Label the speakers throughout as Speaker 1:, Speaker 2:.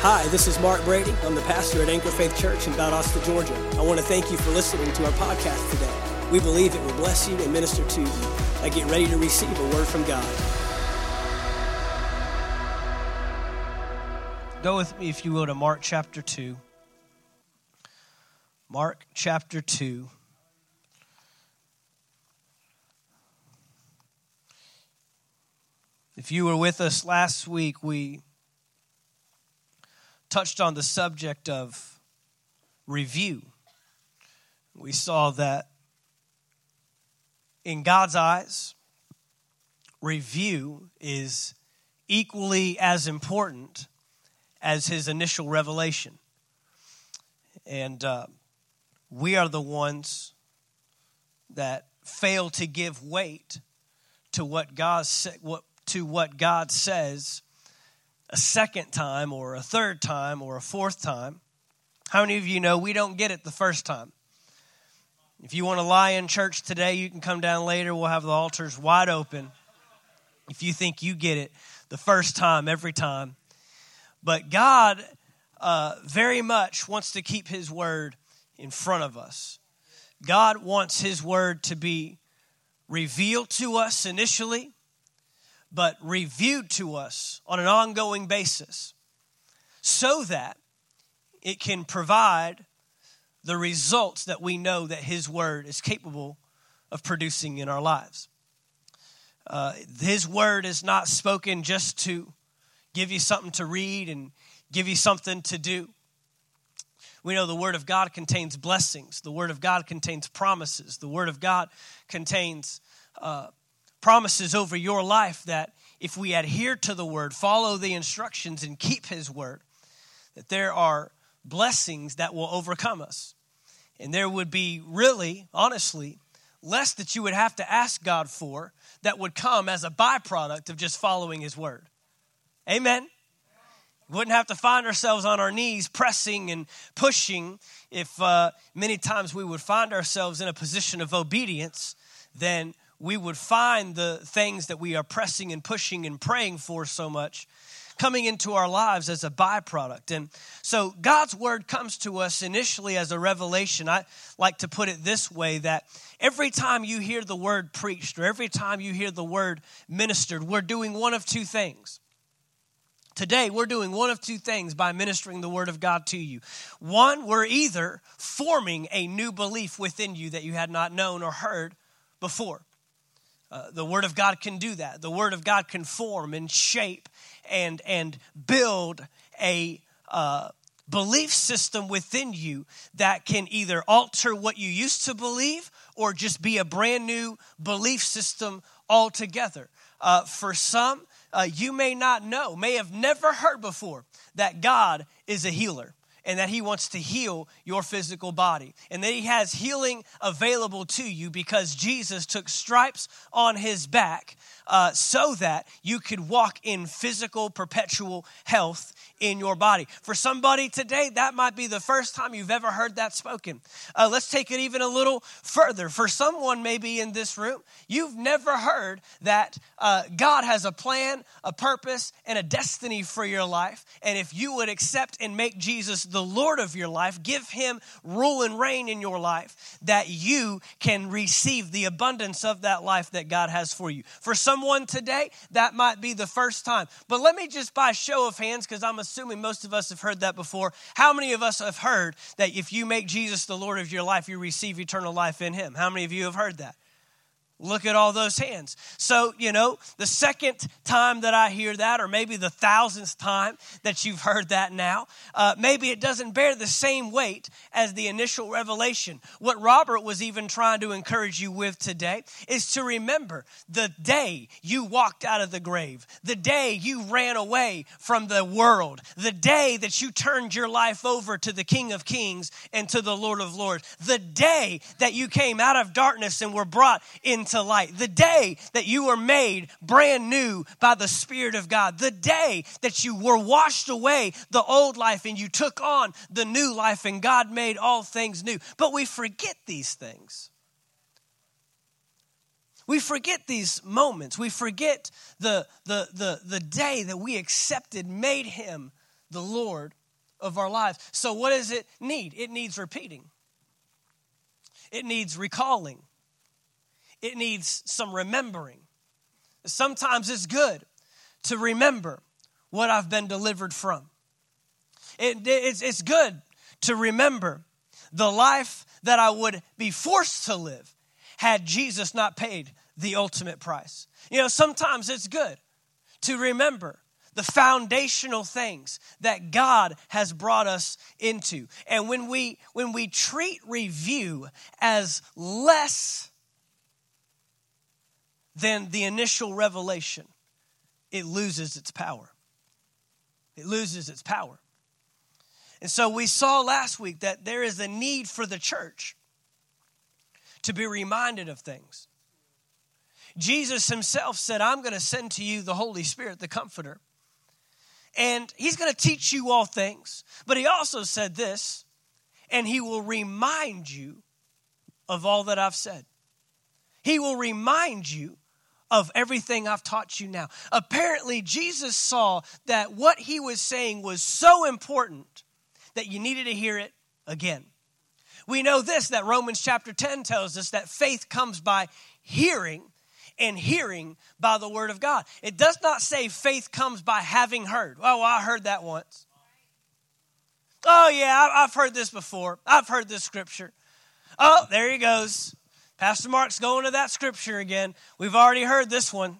Speaker 1: Hi, this is Mark Brady. I'm the pastor at Anchor Faith Church in Valdosta, Georgia. I want to thank you for listening to our podcast today. We believe it will bless you and minister to you. I get ready to receive a word from God.
Speaker 2: Go with me, if you will, to Mark chapter 2. Mark chapter 2. If you were with us last week, we touched on the subject of review. We saw that in God's eyes, review is equally as important as his initial revelation. And uh, we are the ones that fail to give weight to what God what to what God says a second time or a third time or a fourth time. How many of you know we don't get it the first time? If you want to lie in church today, you can come down later. We'll have the altars wide open. If you think you get it the first time, every time. But God uh, very much wants to keep His word in front of us. God wants His word to be revealed to us initially, but reviewed to us on an ongoing basis so that it can provide the results that we know that His Word is capable of producing in our lives. Uh, his Word is not spoken just to give you something to read and give you something to do. We know the Word of God contains blessings, the Word of God contains promises, the Word of God contains uh, promises over your life that if we adhere to the word, follow the instructions, and keep his word, that there are blessings that will overcome us. And there would be really, honestly, less that you would have to ask God for that would come as a byproduct of just following his word. Amen. Wouldn't have to find ourselves on our knees pressing and pushing if uh, many times we would find ourselves in a position of obedience, then we would find the things that we are pressing and pushing and praying for so much coming into our lives as a byproduct. And so God's word comes to us initially as a revelation. I like to put it this way that every time you hear the word preached or every time you hear the word ministered, we're doing one of two things. Today, we're doing one of two things by ministering the Word of God to you. One, we're either forming a new belief within you that you had not known or heard before. Uh, the Word of God can do that. The Word of God can form and shape and, and build a uh, belief system within you that can either alter what you used to believe or just be a brand new belief system altogether. Uh, for some, uh, you may not know, may have never heard before that God is a healer and that He wants to heal your physical body. And that He has healing available to you because Jesus took stripes on His back uh, so that you could walk in physical, perpetual health in your body. For somebody today, that might be the first time you've ever heard that spoken. Uh, let's take it even a little further. For someone maybe in this room, you've never heard that uh, God has a plan, a purpose, and a destiny for your life. And if you would accept and make Jesus the Lord of your life, give him rule and reign in your life, that you can receive the abundance of that life that God has for you. For someone today, that might be the first time. But let me just by show of hands, because I'm a assuming most of us have heard that before. How many of us have heard that if you make Jesus the Lord of your life, you receive eternal life in Him? How many of you have heard that? Look at all those hands. So, you know, the second time that I hear that, or maybe the thousandth time that you've heard that now, uh, maybe it doesn't bear the same weight as the initial revelation. What Robert was even trying to encourage you with today is to remember the day you walked out of the grave, the day you ran away from the world, the day that you turned your life over to the King of Kings and to the Lord of Lords, the day that you came out of darkness and were brought in into light. The day that you were made brand new by the Spirit of God. The day that you were washed away the old life and you took on the new life and God made all things new. But we forget these things. We forget these moments. We forget the, the, the, the day that we accepted, made Him the Lord of our lives. So, what does it need? It needs repeating, it needs recalling, it needs some remembering. Sometimes it's good to remember what I've been delivered from. It, it's, it's good to remember the life that I would be forced to live had Jesus not paid the ultimate price. You know, sometimes it's good to remember the foundational things that God has brought us into. And when we when we treat review as less than the initial revelation, it loses its power. It loses its power. And so we saw last week that there is a need for the church to be reminded of things. Jesus himself said, I'm going to send to you the Holy Spirit, the Comforter and he's going to teach you all things. But he also said this, and he will remind you of all that I've said. He will remind you of everything I've taught you now. Apparently, Jesus saw that what he was saying was so important that you needed to hear it again. We know this that Romans chapter 10 tells us that faith comes by hearing and hearing by the word of God. It does not say faith comes by having heard. Oh, well, I heard that once. Oh, yeah, I've heard this before. I've heard this scripture. Oh, there he goes. Pastor Mark's going to that scripture again. We've already heard this one.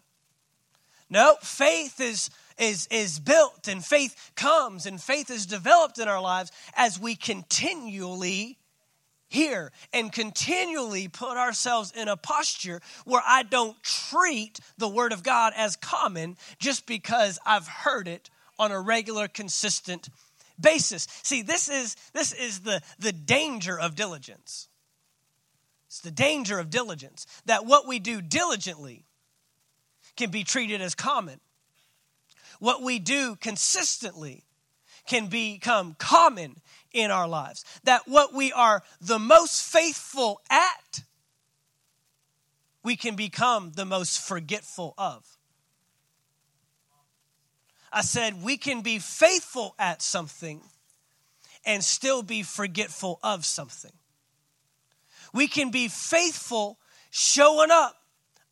Speaker 2: No, faith is is is built and faith comes and faith is developed in our lives as we continually hear and continually put ourselves in a posture where I don't treat the Word of God as common just because I've heard it on a regular, consistent basis. See, this is this is the, the danger of diligence. The danger of diligence that what we do diligently can be treated as common. What we do consistently can become common in our lives. That what we are the most faithful at, we can become the most forgetful of. I said we can be faithful at something and still be forgetful of something. We can be faithful showing up.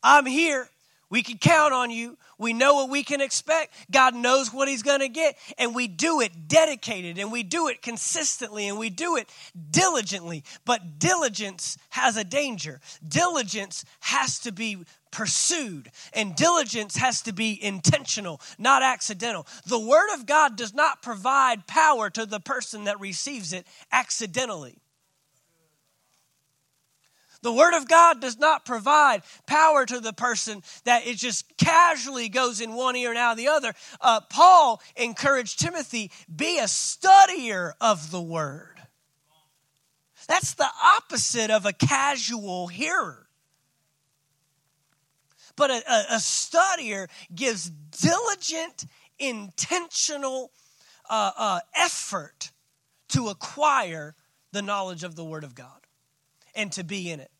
Speaker 2: I'm here. We can count on you. We know what we can expect. God knows what He's going to get. And we do it dedicated and we do it consistently and we do it diligently. But diligence has a danger. Diligence has to be pursued and diligence has to be intentional, not accidental. The Word of God does not provide power to the person that receives it accidentally. The Word of God does not provide power to the person that it just casually goes in one ear and out of the other. Uh, Paul encouraged Timothy be a studier of the Word. That's the opposite of a casual hearer. But a, a, a studier gives diligent, intentional uh, uh, effort to acquire the knowledge of the Word of God and to be in it.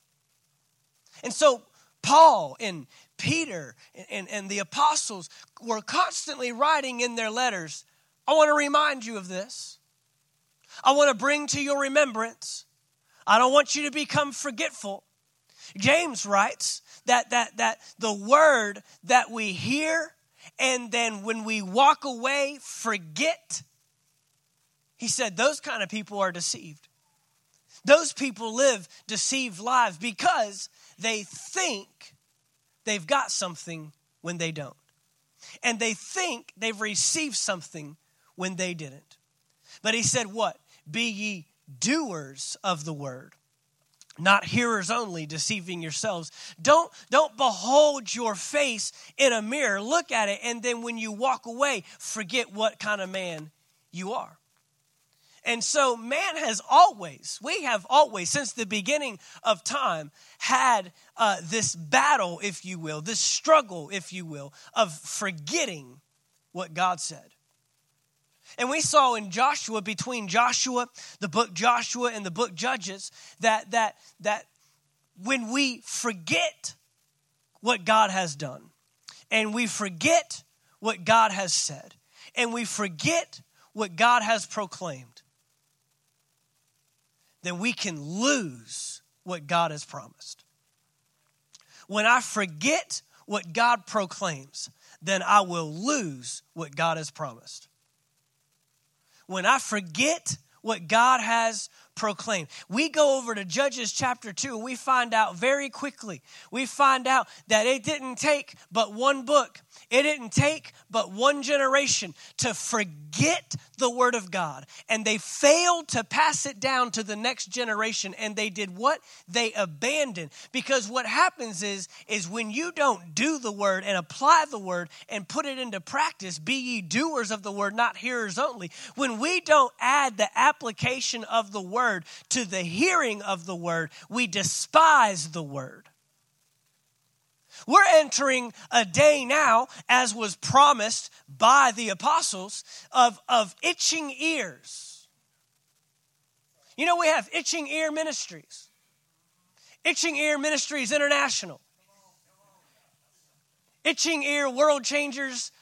Speaker 2: And so, Paul and Peter and, and, the apostles were constantly writing in their letters I want to remind you of this. I want to bring to your remembrance. I don't want you to become forgetful. James writes that, that, that the word that we hear and then when we walk away forget, he said those kind of people are deceived. Those people live deceived lives because they think they've got something when they don't. And they think they've received something when they didn't. But he said, What? Be ye doers of the word not hearers only deceiving yourselves don't don't behold your face in a mirror look at it and then when you walk away forget what kind of man you are and so, man has always, we have always, since the beginning of time, had uh, this battle, if you will, this struggle, if you will, of forgetting what God said. And we saw in Joshua, between Joshua, the book Joshua, and the book Judges, that, that, that when we forget what God has done, and we forget what God has said, and we forget what God has proclaimed, then we can lose what God has promised. When I forget what God proclaims, then I will lose what God has promised. When I forget what God has proclaimed. We go over to Judges chapter 2 and we find out very quickly. We find out that it didn't take but one book, it didn't take but one generation to forget the word of God. And they failed to pass it down to the next generation. And they did what? They abandoned. Because what happens is, is when you don't do the word and apply the word and put it into practice, be ye doers of the word, not hearers only. When we don't add the application of the word to the hearing of the word, we despise the word. We're entering a day now, as was promised by the apostles, of, of itching ears. You know, we have itching ear ministries, itching ear ministries international, itching ear world changers,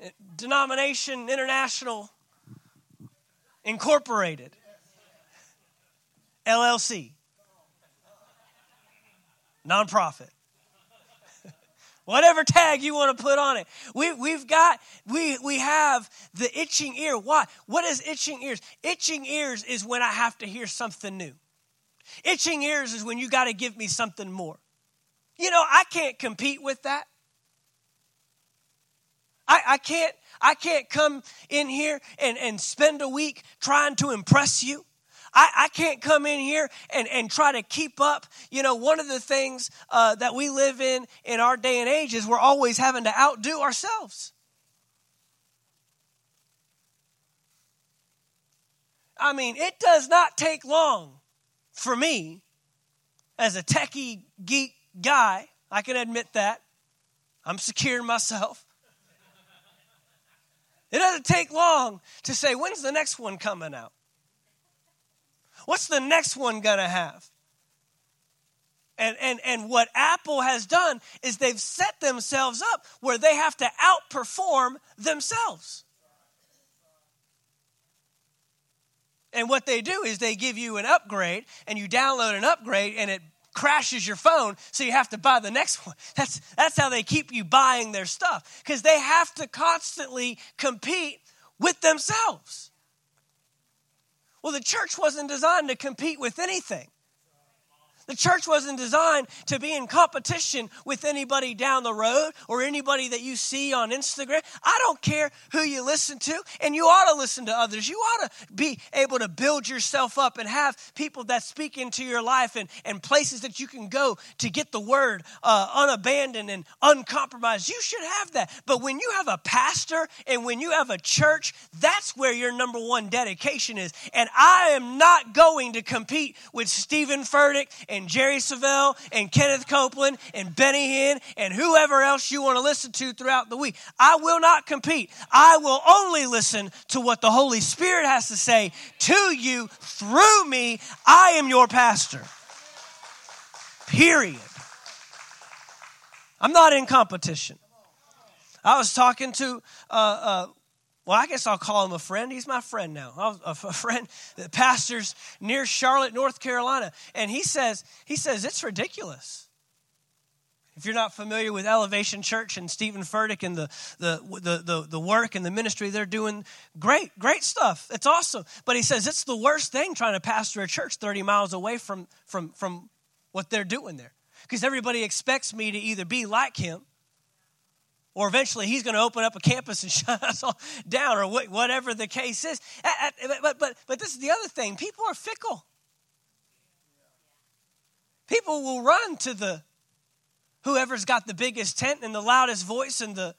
Speaker 2: eh, denomination international, incorporated, LLC, nonprofit whatever tag you want to put on it. We, we've got, we, we have the itching ear. Why? What is itching ears? Itching ears is when I have to hear something new. Itching ears is when you got to give me something more. You know, I can't compete with that. I, I can't I can't come in here and, and spend a week trying to impress you. I, I can't come in here and, and try to keep up. You know, one of the things uh, that we live in in our day and age is we're always having to outdo ourselves. I mean, it does not take long for me as a techie geek guy. I can admit that. I'm secure in myself. It doesn't take long to say, when's the next one coming out? What's the next one going to have? And, and, and what Apple has done is they've set themselves up where they have to outperform themselves. And what they do is they give you an upgrade and you download an upgrade and it crashes your phone, so you have to buy the next one. That's, that's how they keep you buying their stuff because they have to constantly compete with themselves. Well, the church wasn't designed to compete with anything. The church wasn't designed to be in competition with anybody down the road or anybody that you see on Instagram. I don't care who you listen to, and you ought to listen to others. You ought to be able to build yourself up and have people that speak into your life and, and places that you can go to get the word uh, unabandoned and uncompromised. You should have that. But when you have a pastor and when you have a church, that's where your number one dedication is. And I am not going to compete with Stephen Furtick and Jerry Savelle and Kenneth Copeland and Benny Hinn and whoever else you want to listen to throughout the week. I will not compete. I will only listen to what the Holy Spirit has to say to you through me. I am your pastor. Period. I'm not in competition. I was talking to uh, uh, well, I guess I'll call him a friend. He's my friend now. A friend that pastors near Charlotte, North Carolina. And he says, he says, it's ridiculous. If you're not familiar with Elevation Church and Stephen Furtick and the, the, the, the, the work and the ministry they're doing, great, great stuff. It's awesome. But he says it's the worst thing trying to pastor a church 30 miles away from, from, from what they're doing there. Because everybody expects me to either be like him or eventually he's going to open up a campus and shut us all down, or whatever the case is. But, but, but this is the other thing people are fickle. People will run to the whoever's got the biggest tent and the loudest voice and the,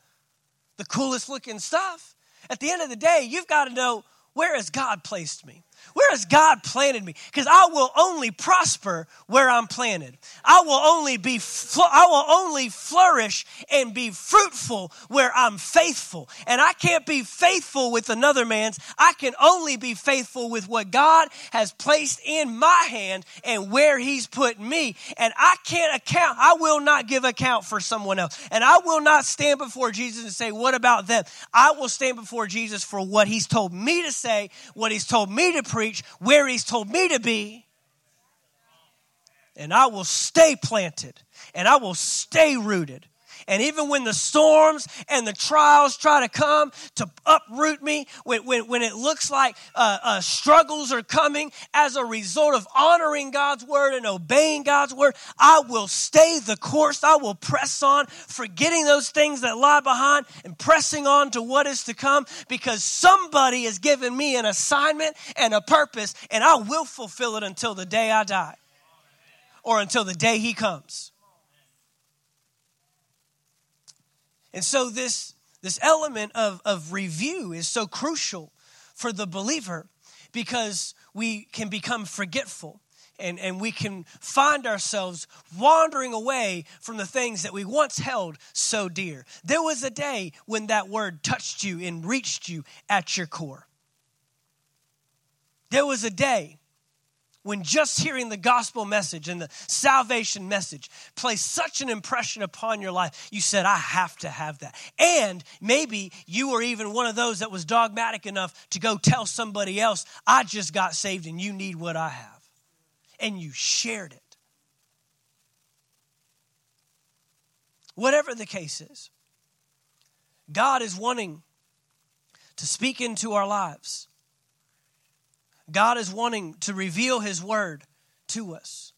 Speaker 2: the coolest looking stuff. At the end of the day, you've got to know where has God placed me? Where has God planted me? Because I will only prosper where I'm planted. I will only be, I will only flourish and be fruitful where I'm faithful. And I can't be faithful with another man's. I can only be faithful with what God has placed in my hand and where He's put me. And I can't account. I will not give account for someone else. And I will not stand before Jesus and say, "What about them?" I will stand before Jesus for what He's told me to say, what He's told me to preach where He's told me to be. And I will stay planted and I will stay rooted. And even when the storms and the trials try to come to uproot me, when, when, when it looks like uh, uh, struggles are coming as a result of honoring God's word and obeying God's word, I will stay the course. I will press on, forgetting those things that lie behind and pressing on to what is to come because somebody has given me an assignment and a purpose, and I will fulfill it until the day I die or until the day He comes. And so this, this element of, of review is so crucial for the believer because we can become forgetful and, and we can find ourselves wandering away from the things that we once held so dear. There was a day when that word touched you and reached you at your core. There was a day when just hearing the gospel message and the salvation message placed such an impression upon your life, you said, I have to have that. And maybe you were even one of those that was dogmatic enough to go tell somebody else, I just got saved and you need what I have. And you shared it. Whatever the case is, God is wanting to speak into our lives God is wanting to reveal His word to us,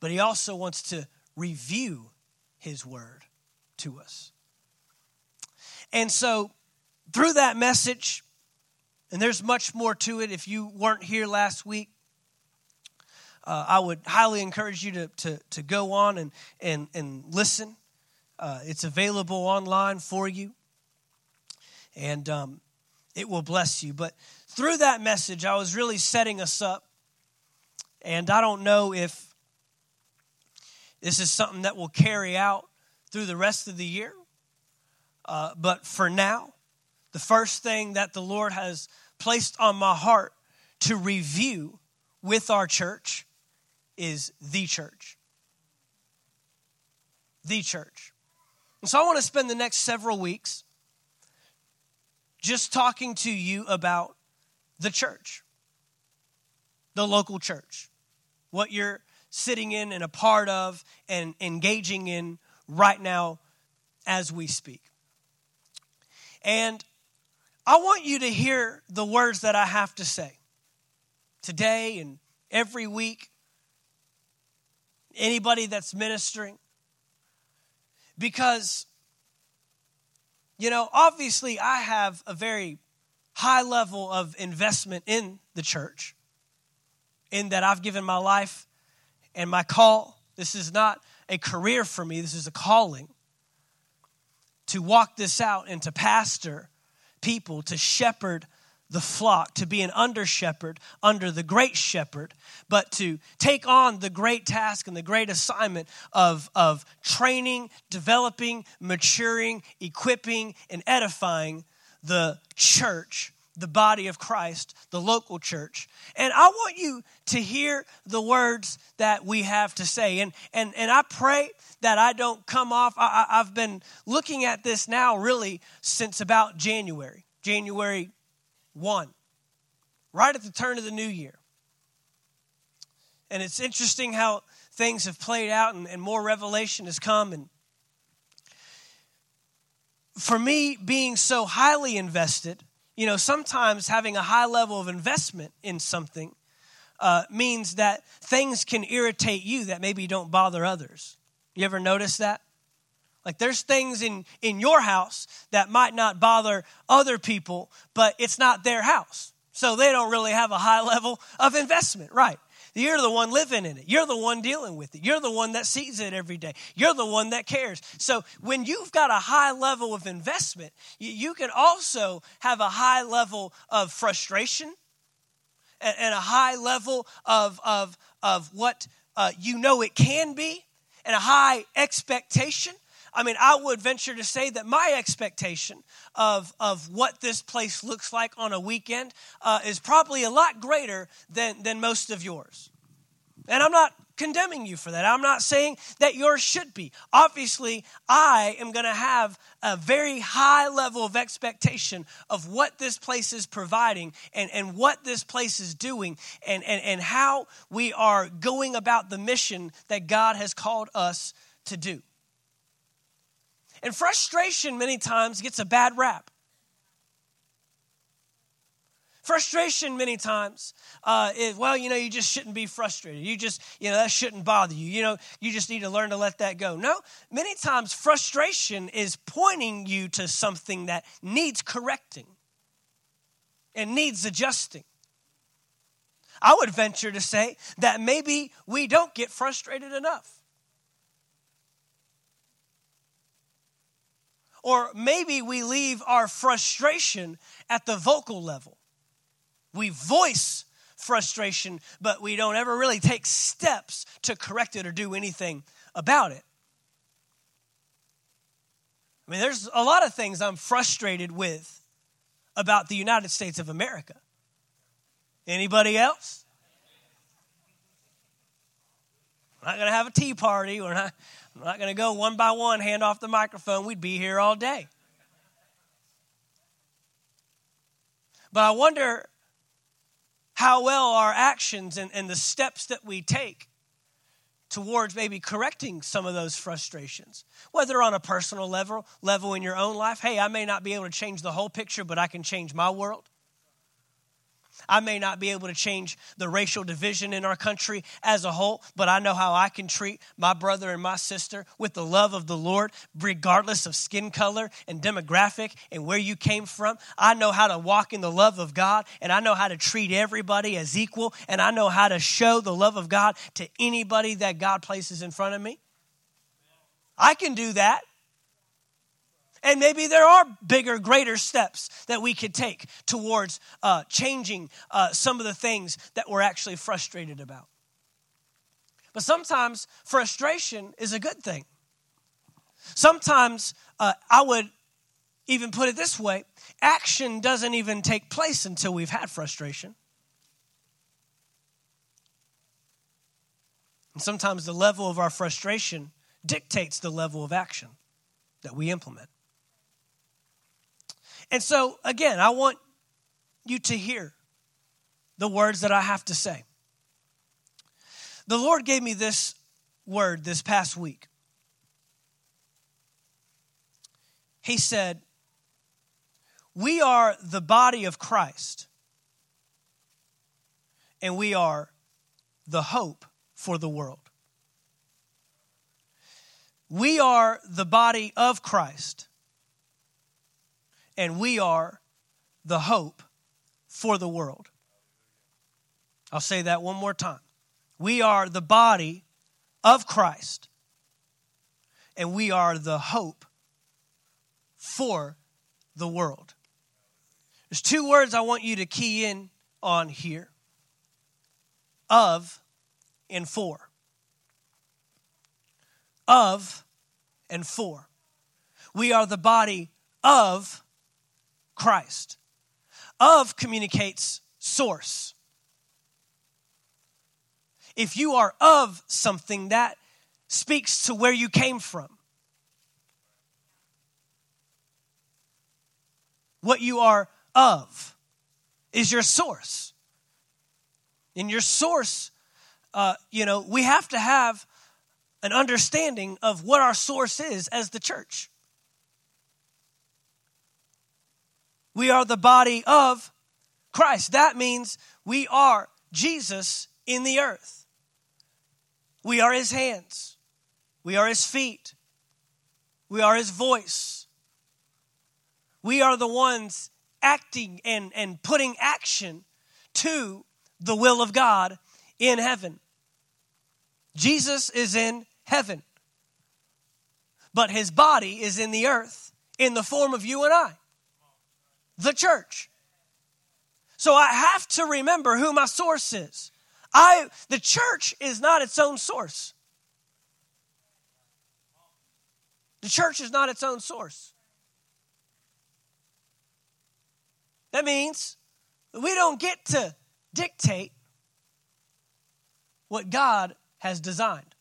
Speaker 2: but He also wants to review His word to us. And so, through that message, and there's much more to it if you weren't here last week. Uh, I would highly encourage you to, to, to go on and, and, and listen. Uh, it's available online for you, and um, it will bless you. But through that message, I was really setting us up. And I don't know if this is something that will carry out through the rest of the year. Uh, but for now, the first thing that the Lord has placed on my heart to review with our church is the church. The church. And so I want to spend the next several weeks just talking to you about the church, the local church, what you're sitting in and a part of and engaging in right now as we speak. And I want you to hear the words that I have to say today and every week. Anybody that's ministering. Because, you know, obviously I have a very high level of investment in the church, in that I've given my life and my call. This is not a career for me, this is a calling to walk this out and to pastor people, to shepherd the flock, to be an under shepherd under the great shepherd, but to take on the great task and the great assignment of, of training, developing, maturing, equipping, and edifying the church, the body of Christ, the local church. And I want you to hear the words that we have to say. And, and, and I pray that I don't come off. I, I've been looking at this now really since about January, January 1, right at the turn of the new year. And it's interesting how things have played out and, and more revelation has come. And for me, being so highly invested, you know, sometimes having a high level of investment in something uh, means that things can irritate you that maybe don't bother others. You ever notice that? Like there's things in, in your house that might not bother other people, but it's not their house. So they don't really have a high level of investment, right? You're the one living in it. You're the one dealing with it. You're the one that sees it every day. You're the one that cares. So when you've got a high level of investment, you can also have a high level of frustration and, a high level of, of, of what uh, you know it can be and a high expectation. I mean, I would venture to say that my expectation of, of what this place looks like on a weekend uh, is probably a lot greater than, than most of yours. And I'm not condemning you for that. I'm not saying that yours should be. Obviously, I am going to have a very high level of expectation of what this place is providing and, and what this place is doing and, and, and how we are going about the mission that God has called us to do. And frustration, many times, gets a bad rap. Frustration, many times, uh, is, well, you know, you just shouldn't be frustrated. You just, you know, that shouldn't bother you. You know, you just need to learn to let that go. No, many times, frustration is pointing you to something that needs correcting and needs adjusting. I would venture to say that maybe we don't get frustrated enough. Or maybe we leave our frustration at the vocal level. We voice frustration, but we don't ever really take steps to correct it or do anything about it. I mean, there's a lot of things I'm frustrated with about the United States of America. Anybody else? I'm not going to have a tea party. We're not, I'm not going to go one by one, hand off the microphone. We'd be here all day. But I wonder how well our actions and, and the steps that we take towards maybe correcting some of those frustrations whether on a personal level level in your own life hey i may not be able to change the whole picture but i can change my world I may not be able to change the racial division in our country as a whole, but I know how I can treat my brother and my sister with the love of the Lord, regardless of skin color and demographic and where you came from. I know how to walk in the love of God, and I know how to treat everybody as equal, and I know how to show the love of God to anybody that God places in front of me. I can do that. And maybe there are bigger, greater steps that we could take towards uh, changing uh, some of the things that we're actually frustrated about. But sometimes frustration is a good thing. Sometimes uh, I would even put it this way action doesn't even take place until we've had frustration. And sometimes the level of our frustration dictates the level of action that we implement. And so, again, I want you to hear the words that I have to say. The Lord gave me this word this past week. He said, We are the body of Christ, and we are the hope for the world. We are the body of Christ and we are the hope for the world. I'll say that one more time. We are the body of Christ, and we are the hope for the world. There's two words I want you to key in on here of and for. Of and for. We are the body of Christ. Of communicates source. If you are of something, that speaks to where you came from. What you are of is your source. And your source, uh, you know, we have to have an understanding of what our source is as the church. We are the body of Christ. That means we are Jesus in the earth. We are his hands. We are his feet. We are his voice. We are the ones acting and, and putting action to the will of God in heaven. Jesus is in heaven, but his body is in the earth in the form of you and I the church. So I have to remember who my source is. I the church is not its own source. The church is not its own source. That means we don't get to dictate what God has designed.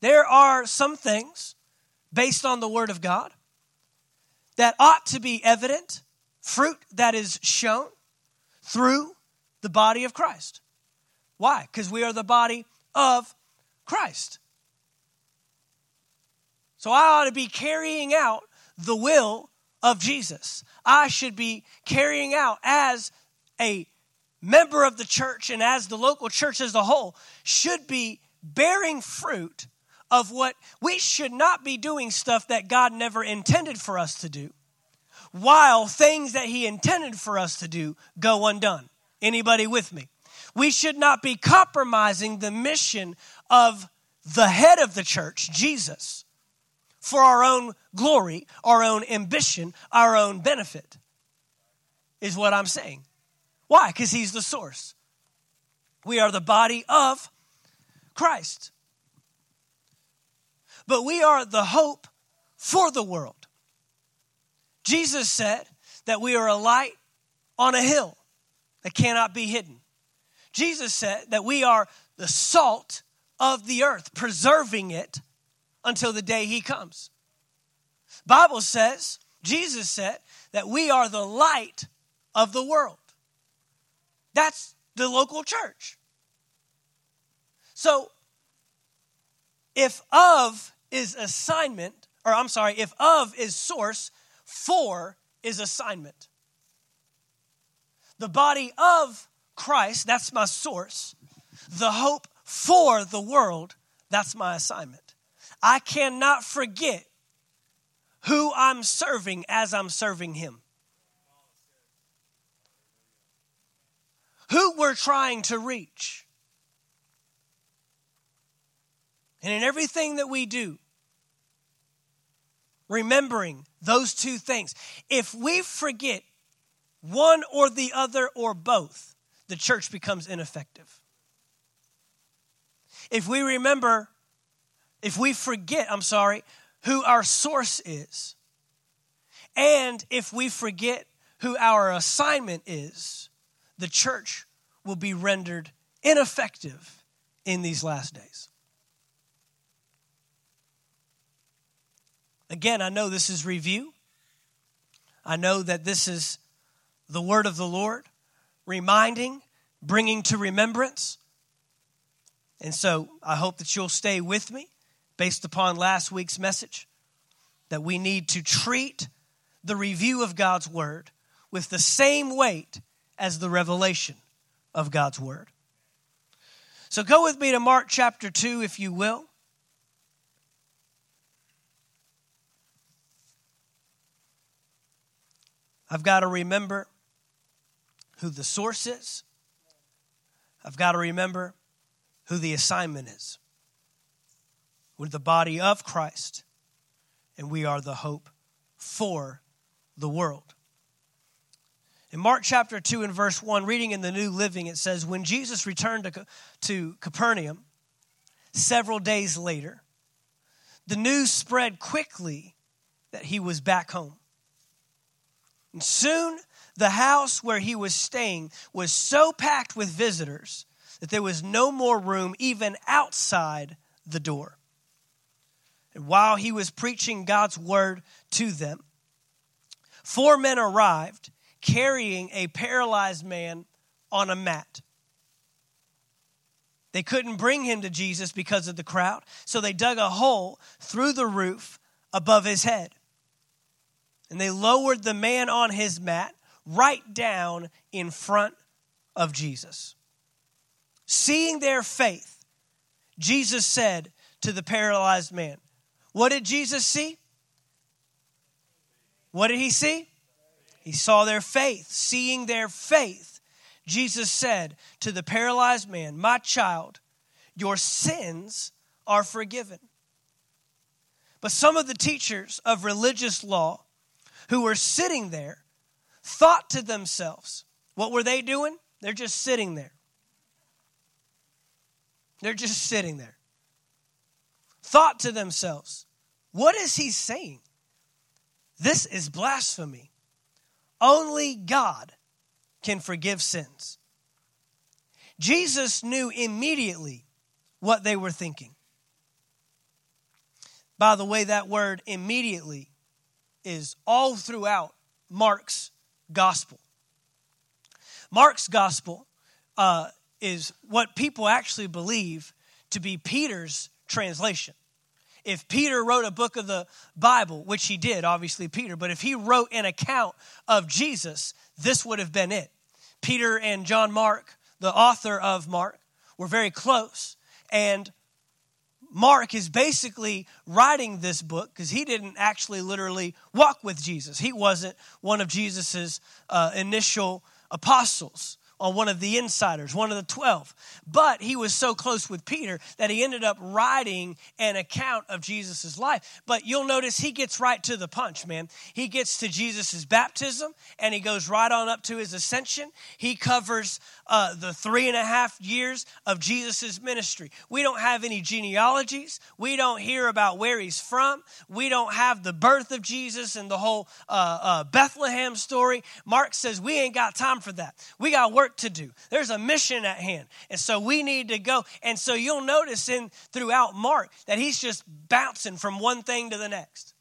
Speaker 2: There are some things based on the Word of God that ought to be evident, fruit that is shown through the body of Christ. Why? Because we are the body of Christ. So I ought to be carrying out the will of Jesus. I should be carrying out as a member of the church and as the local church as a whole, should be bearing fruit of what we should not be doing stuff that God never intended for us to do, while things that He intended for us to do go undone. Anybody with me? We should not be compromising the mission of the head of the church, Jesus, for our own glory, our own ambition, our own benefit, is what I'm saying. Why? Because he's the source. We are the body of Christ. But we are the hope for the world. Jesus said that we are a light on a hill that cannot be hidden. Jesus said that we are the salt of the earth, preserving it until the day he comes. Bible says, Jesus said that we are the light of the world. That's the local church. So if of is assignment, or I'm sorry, if of is source, for is assignment. The body of Christ, that's my source. The hope for the world, that's my assignment. I cannot forget who I'm serving as I'm serving Him. Who we're trying to reach. And in everything that we do, remembering those two things. If we forget one or the other or both, the church becomes ineffective. If we remember if we forget, I'm sorry, who our source is, and if we forget who our assignment is, the church will be rendered ineffective in these last days. Again, I know this is review. I know that this is the word of the Lord, reminding, bringing to remembrance. And so I hope that you'll stay with me based upon last week's message that we need to treat the review of God's Word with the same weight as the revelation of God's Word. So go with me to Mark chapter 2, if you will. I've got to remember who the source is. I've got to remember who the assignment is. We're the body of Christ, and we are the hope for the world. In Mark chapter 2 and verse 1, reading in the New Living, it says, When Jesus returned to, to Capernaum several days later, the news spread quickly that he was back home. And soon the house where he was staying was so packed with visitors that there was no more room even outside the door. And while he was preaching God's word to them, four men arrived carrying a paralyzed man on a mat. They couldn't bring him to Jesus because of the crowd, so they dug a hole through the roof above his head. And they lowered the man on his mat right down in front of Jesus. Seeing their faith, Jesus said to the paralyzed man, what did Jesus see? What did he see? He saw their faith. Seeing their faith, Jesus said to the paralyzed man, My child, your sins are forgiven. But some of the teachers of religious law who were sitting there thought to themselves, what were they doing? They're just sitting there. They're just sitting there. Thought to themselves, what is he saying? This is blasphemy. Only God can forgive sins. Jesus knew immediately what they were thinking. By the way, that word immediately is all throughout Mark's gospel. Mark's gospel uh, is what people actually believe to be Peter's translation. If Peter wrote a book of the Bible, which he did, obviously Peter, but if he wrote an account of Jesus, this would have been it. Peter and John Mark, the author of Mark, were very close. And Mark is basically writing this book because he didn't actually literally walk with Jesus. He wasn't one of Jesus's uh, initial apostles on one of the insiders, one of the 12. But he was so close with Peter that he ended up writing an account of Jesus' life. But you'll notice he gets right to the punch, man. He gets to Jesus' baptism and he goes right on up to his ascension. He covers uh, the three and a half years of Jesus' ministry. We don't have any genealogies. We don't hear about where he's from. We don't have the birth of Jesus and the whole uh, uh, Bethlehem story. Mark says we ain't got time for that. We got work to do. There's a mission at hand. And so we need to go. And so you'll notice in throughout Mark that he's just bouncing from one thing to the next.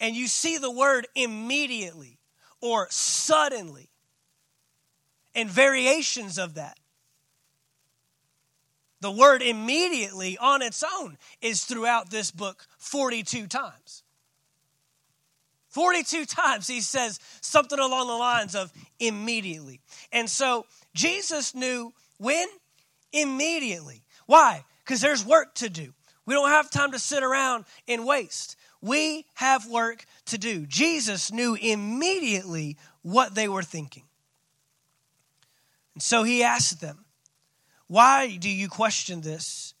Speaker 2: And you see the word immediately or suddenly and variations of that. The word immediately on its own is throughout this book 42 times. 42 times he says something along the lines of immediately. And so Jesus knew when? Immediately. Why? Because there's work to do. We don't have time to sit around and waste. We have work to do. Jesus knew immediately what they were thinking. And so he asked them, Why do you question this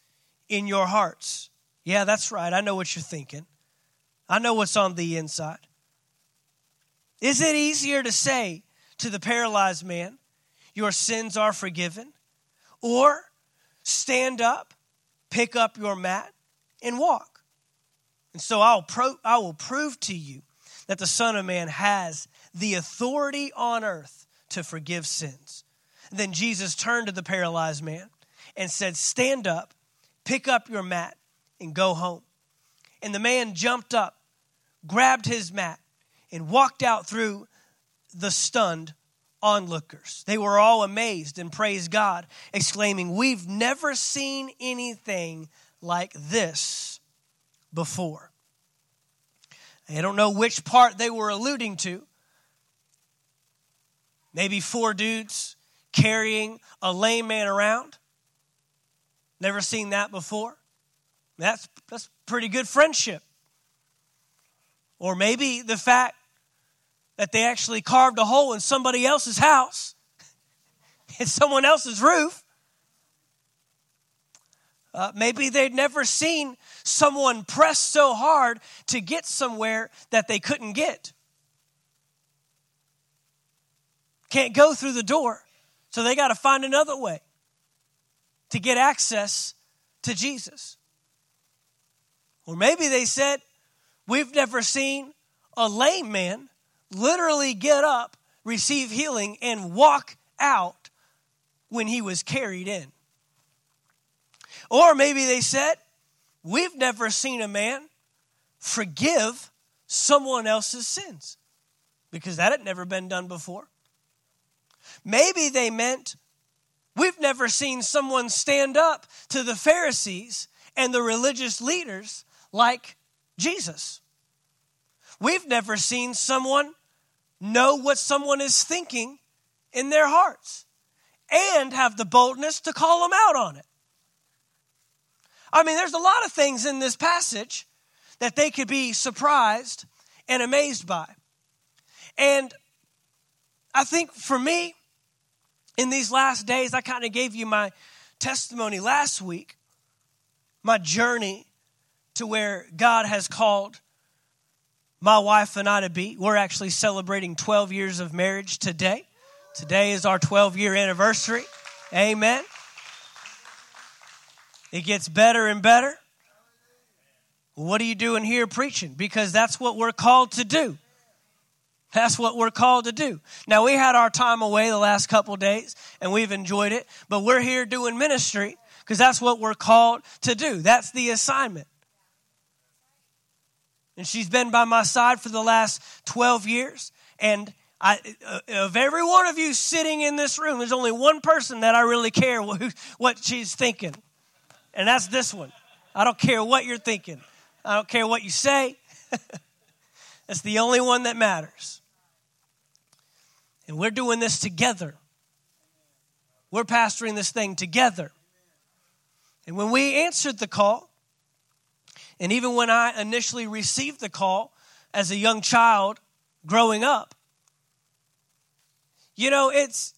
Speaker 2: in your hearts? Yeah, that's right. I know what you're thinking. I know what's on the inside. Is it easier to say to the paralyzed man, Your sins are forgiven? Or stand up, pick up your mat, and walk? And so I'll pro- I will prove to you that the Son of Man has the authority on earth to forgive sins. Then Jesus turned to the paralyzed man and said, Stand up, pick up your mat, and go home. And the man jumped up, grabbed his mat, and walked out through the stunned onlookers. They were all amazed and praised God, exclaiming, We've never seen anything like this before. I don't know which part they were alluding to. Maybe four dudes carrying a lame man around. Never seen that before. That's, that's pretty good friendship. Or maybe the fact that they actually carved a hole in somebody else's house, in someone else's roof. Uh, maybe they'd never seen someone press so hard to get somewhere that they couldn't get. Can't go through the door. So they got to find another way to get access to Jesus. Or maybe they said, We've never seen a lame man literally get up, receive healing, and walk out when he was carried in. Or maybe they said, We've never seen a man forgive someone else's sins because that had never been done before. Maybe they meant, we've never seen someone stand up to the Pharisees and the religious leaders like Jesus. We've never seen someone know what someone is thinking in their hearts and have the boldness to call them out on it. I mean, there's a lot of things in this passage that they could be surprised and amazed by. And I think for me, in these last days, I kind of gave you my testimony last week, my journey to where God has called my wife and I to be. We're actually celebrating 12 years of marriage today. Today is our 12 year anniversary. Amen. It gets better and better. What are you doing here preaching? Because that's what we're called to do. That's what we're called to do. Now, we had our time away the last couple days and we've enjoyed it, but we're here doing ministry because that's what we're called to do. That's the assignment. And she's been by my side for the last 12 years. And I, uh, of every one of you sitting in this room, there's only one person that I really care what, what she's thinking. And that's this one. I don't care what you're thinking, I don't care what you say. That's the only one that matters. And we're doing this together. We're pastoring this thing together. And when we answered the call, and even when I initially received the call as a young child growing up, you know, it's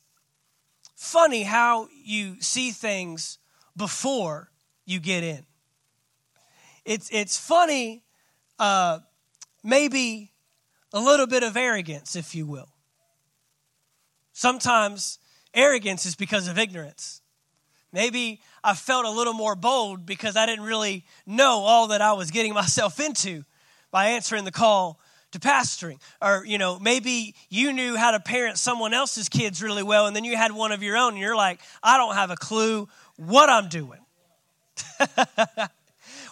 Speaker 2: funny how you see things before you get in. It's, it's funny, uh, maybe a little bit of arrogance, if you will. Sometimes arrogance is because of ignorance. Maybe I felt a little more bold because I didn't really know all that I was getting myself into by answering the call to pastoring. Or, you know, maybe you knew how to parent someone else's kids really well and then you had one of your own and you're like, I don't have a clue what I'm doing.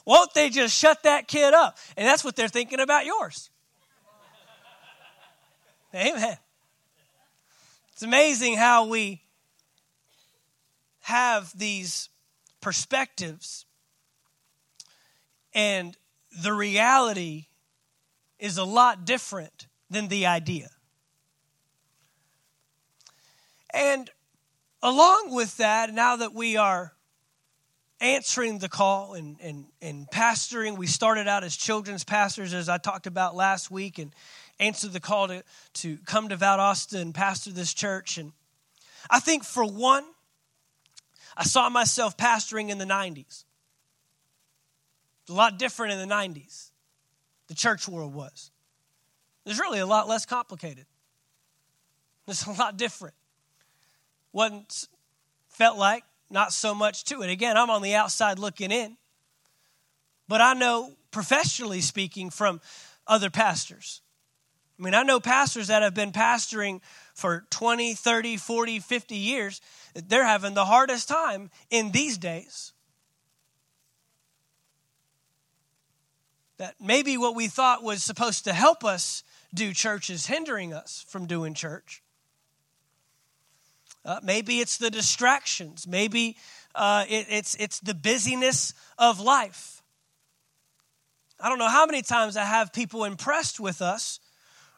Speaker 2: Won't they just shut that kid up? And that's what they're thinking about yours. Amen. It's amazing how we have these perspectives, and the reality is a lot different than the idea. And along with that, now that we are answering the call and, and, and pastoring, we started out as children's pastors, as I talked about last week, and answered the call to, to come to Valdosta and pastor this church. And I think for one, I saw myself pastoring in the 90s. It's a lot different in the 90s. The church world was. It's really a lot less complicated. It's a lot different. Wasn't felt like not so much to it. Again, I'm on the outside looking in. But I know professionally speaking from other pastors. I mean, I know pastors that have been pastoring for 20, 30, 40, 50 years they're having the hardest time in these days. That maybe what we thought was supposed to help us do church is hindering us from doing church. Uh, maybe it's the distractions. Maybe uh, it, it's, it's the busyness of life. I don't know how many times I have people impressed with us,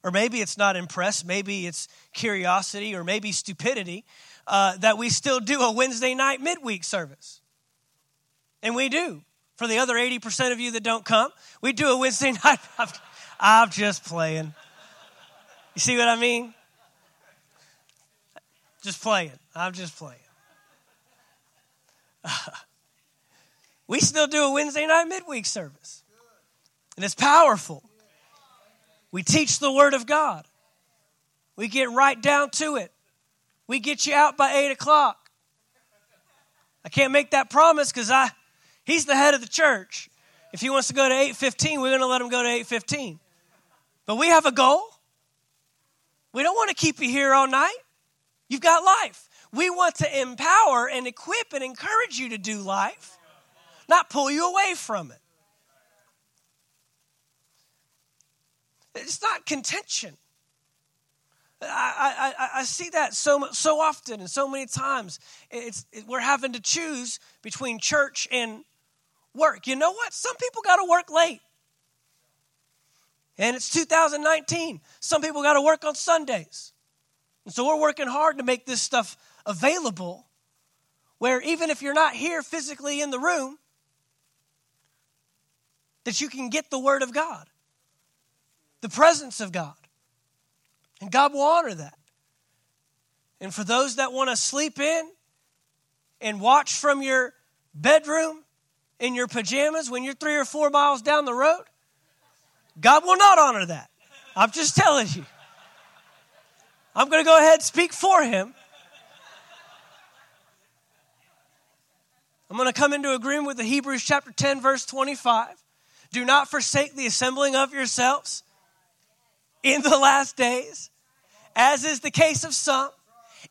Speaker 2: or maybe it's not impressed, maybe it's curiosity, or maybe stupidity uh, that we still do a Wednesday night midweek service. And we do. For the other 80% of you that don't come, we do a Wednesday night. I'm, I'm just playing. You see what I mean? Just playing. I'm just playing. we still do a Wednesday night midweek service. And it's powerful. We teach the Word of God. We get right down to it. We get you out by eight o'clock. I can't make that promise because I he's the head of the church. If he wants to go to 8:15, we're going to let him go to 8:15. But we have a goal. We don't want to keep you here all night. You've got life. We want to empower and equip and encourage you to do life, not pull you away from it. It's not contention. I, I, I see that so, so often and so many times. It's, it, we're having to choose between church and work. You know what? Some people got to work late. And it's 2019. Some people got to work on Sundays. And so we're working hard to make this stuff available where even if you're not here physically in the room, that you can get the Word of God, the presence of God. And God will honor that. And for those that want to sleep in and watch from your bedroom in your pajamas when you're three or four miles down the road, God will not honor that. I'm just telling you. I'm going to go ahead and speak for him. I'm going to come into agreement with the Hebrews chapter 10, verse 25. Do not forsake the assembling of yourselves in the last days, as is the case of some,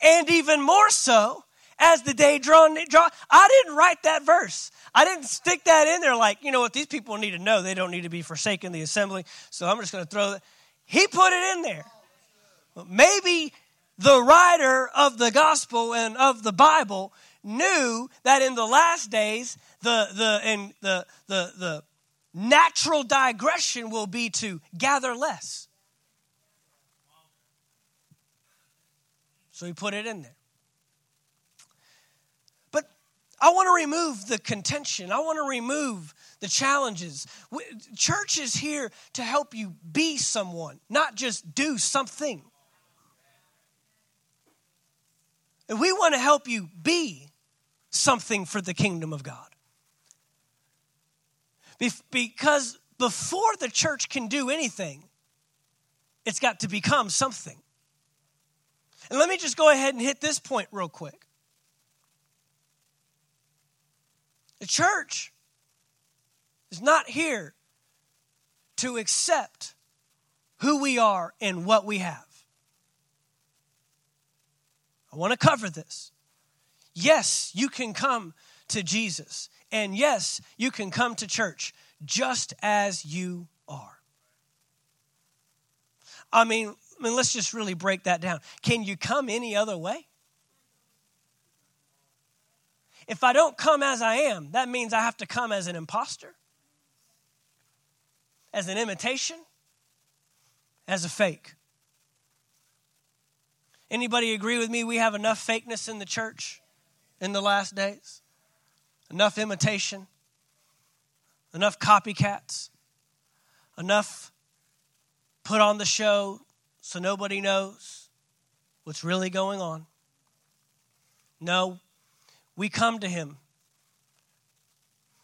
Speaker 2: and even more so as the day drawn. Draw. I didn't write that verse. I didn't stick that in there like, you know what, these people need to know they don't need to be forsaking the assembly. So I'm just going to throw that. He put it in there. Maybe the writer of the gospel and of the Bible knew that in the last days, the, the, and the, the, the natural digression will be to gather less. So he put it in there. But I want to remove the contention. I want to remove the challenges. Church is here to help you be someone, not just do something. And we want to help you be something for the kingdom of God. Because before the church can do anything, it's got to become something. And let me just go ahead and hit this point real quick. The church is not here to accept who we are and what we have. I want to cover this. Yes, you can come to Jesus. And yes, you can come to church just as you are. I mean, I mean, let's just really break that down. Can you come any other way? If I don't come as I am, that means I have to come as an impostor, as an imitation, as a fake. Anybody agree with me we have enough fakeness in the church? in the last days? Enough imitation? Enough copycats? Enough put on the show so nobody knows what's really going on? No, we come to Him.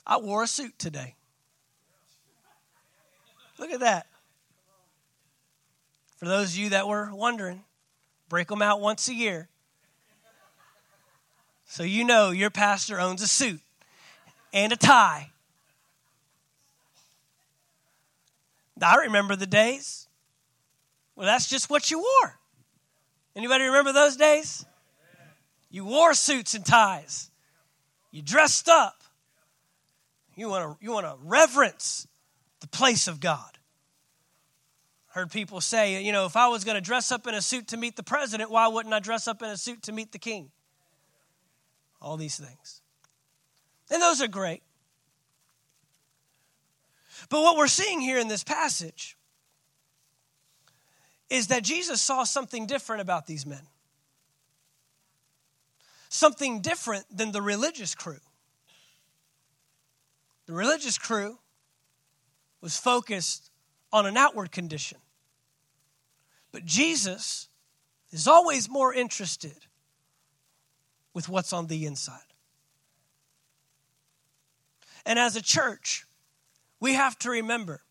Speaker 2: I wore a suit today. Look at that. For those of you that were wondering, break them out once a year. So you know your pastor owns a suit and a tie. I remember the days. Well, that's just what you wore. Anybody remember those days? You wore suits and ties. You dressed up. You want to you want to reverence the place of God. Heard people say, you know, if I was going to dress up in a suit to meet the president, why wouldn't I dress up in a suit to meet the king? all these things. And those are great. But what we're seeing here in this passage is that Jesus saw something different about these men. Something different than the religious crew. The religious crew was focused on an outward condition. But Jesus is always more interested with what's on the inside. And as a church, we have to remember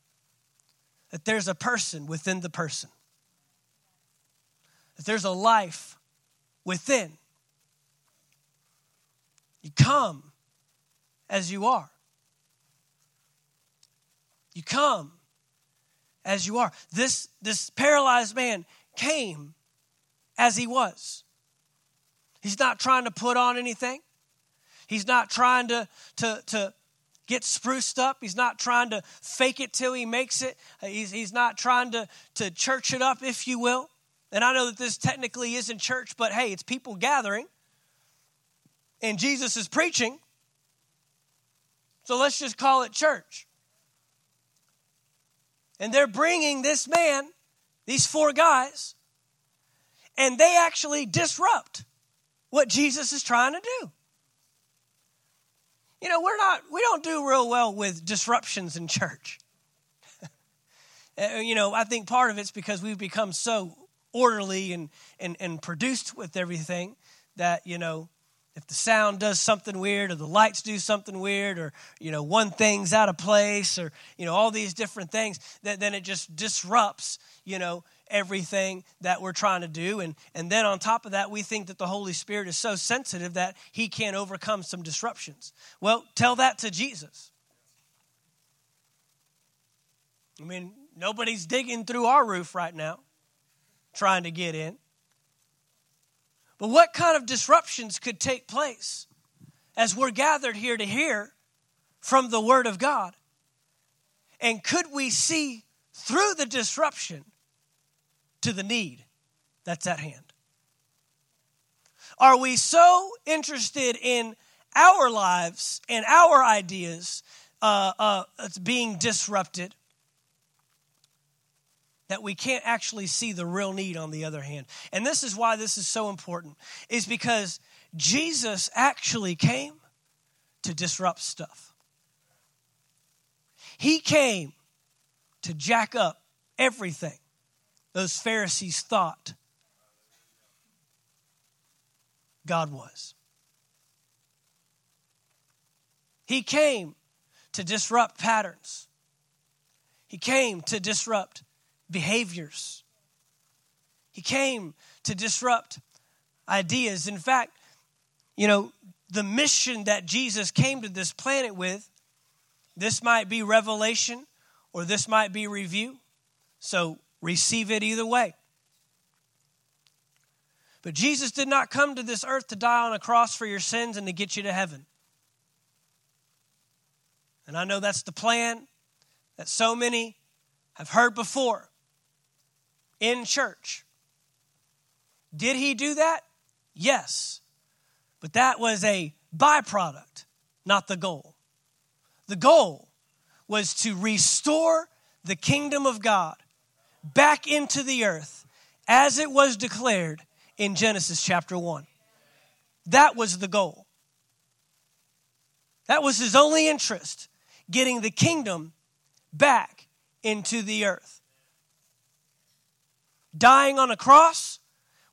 Speaker 2: that there's a person within the person, that there's a life within. You come as you are. You come as you are. This, this paralyzed man came as he was. He's not trying to put on anything. He's not trying to, to, to get spruced up. He's not trying to fake it till he makes it. He's, he's not trying to, to church it up, if you will. And I know that this technically isn't church, but hey, it's people gathering. And Jesus is preaching. So let's just call it church. And they're bringing this man, these four guys, and they actually disrupt what Jesus is trying to do. You know, we're not, we don't do real well with disruptions in church. Uh, you know, I think part of it's because we've become so orderly and, and, and produced with everything that, you know, if the sound does something weird or the lights do something weird or you know one thing's out of place or you know all these different things that then it just disrupts you know everything that we're trying to do. And and then on top of that we think that the holy spirit is so sensitive that he can't overcome some disruptions. Well tell that to jesus. I mean nobody's digging through our roof right now trying to get in but what kind of disruptions could take place as we're gathered here to hear from the Word of God? And could we see through the disruption to the need that's at hand? Are we so interested in our lives and our ideas uh, uh, being disrupted that we can't actually see the real need on the other hand. And this is why this is so important is because Jesus actually came to disrupt stuff. He came to jack up everything those Pharisees thought God was. He came to disrupt patterns. He came to disrupt behaviors. He came to disrupt ideas. In fact, you know, the mission that Jesus came to this planet with, this might be revelation or this might be review. So receive it either way. But Jesus did not come to this earth to die on a cross for your sins and to get you to heaven. And I know that's the plan that so many have heard before in church. Did he do that? Yes. But that was a byproduct, not the goal. The goal was to restore the kingdom of God back into the earth as it was declared in Genesis chapter 1. That was the goal. That was his only interest, getting the kingdom back into the earth. Dying on a cross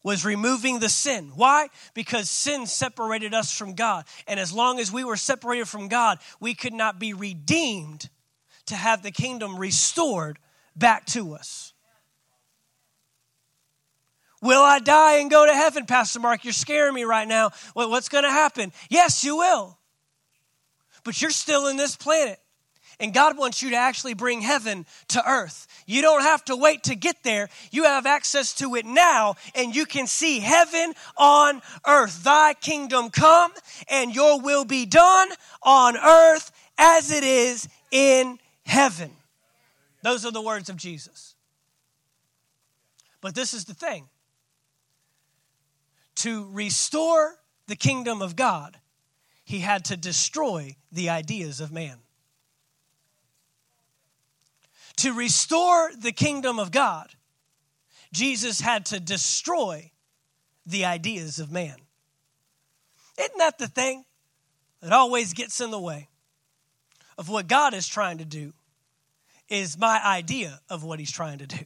Speaker 2: was removing the sin. Why? Because sin separated us from God. And as long as we were separated from God, we could not be redeemed to have the kingdom restored back to us. Will I die and go to heaven, Pastor Mark? You're scaring me right now. What's going to happen? Yes, you will. But you're still in this planet. And God wants you to actually bring heaven to earth. You don't have to wait to get there. You have access to it now, and you can see heaven on earth. Thy kingdom come, and your will be done on earth as it is in heaven. Those are the words of Jesus. But this is the thing to restore the kingdom of God, he had to destroy the ideas of man. To restore the kingdom of God, Jesus had to destroy the ideas of man. Isn't that the thing that always gets in the way of what God is trying to do? Is my idea of what he's trying to do.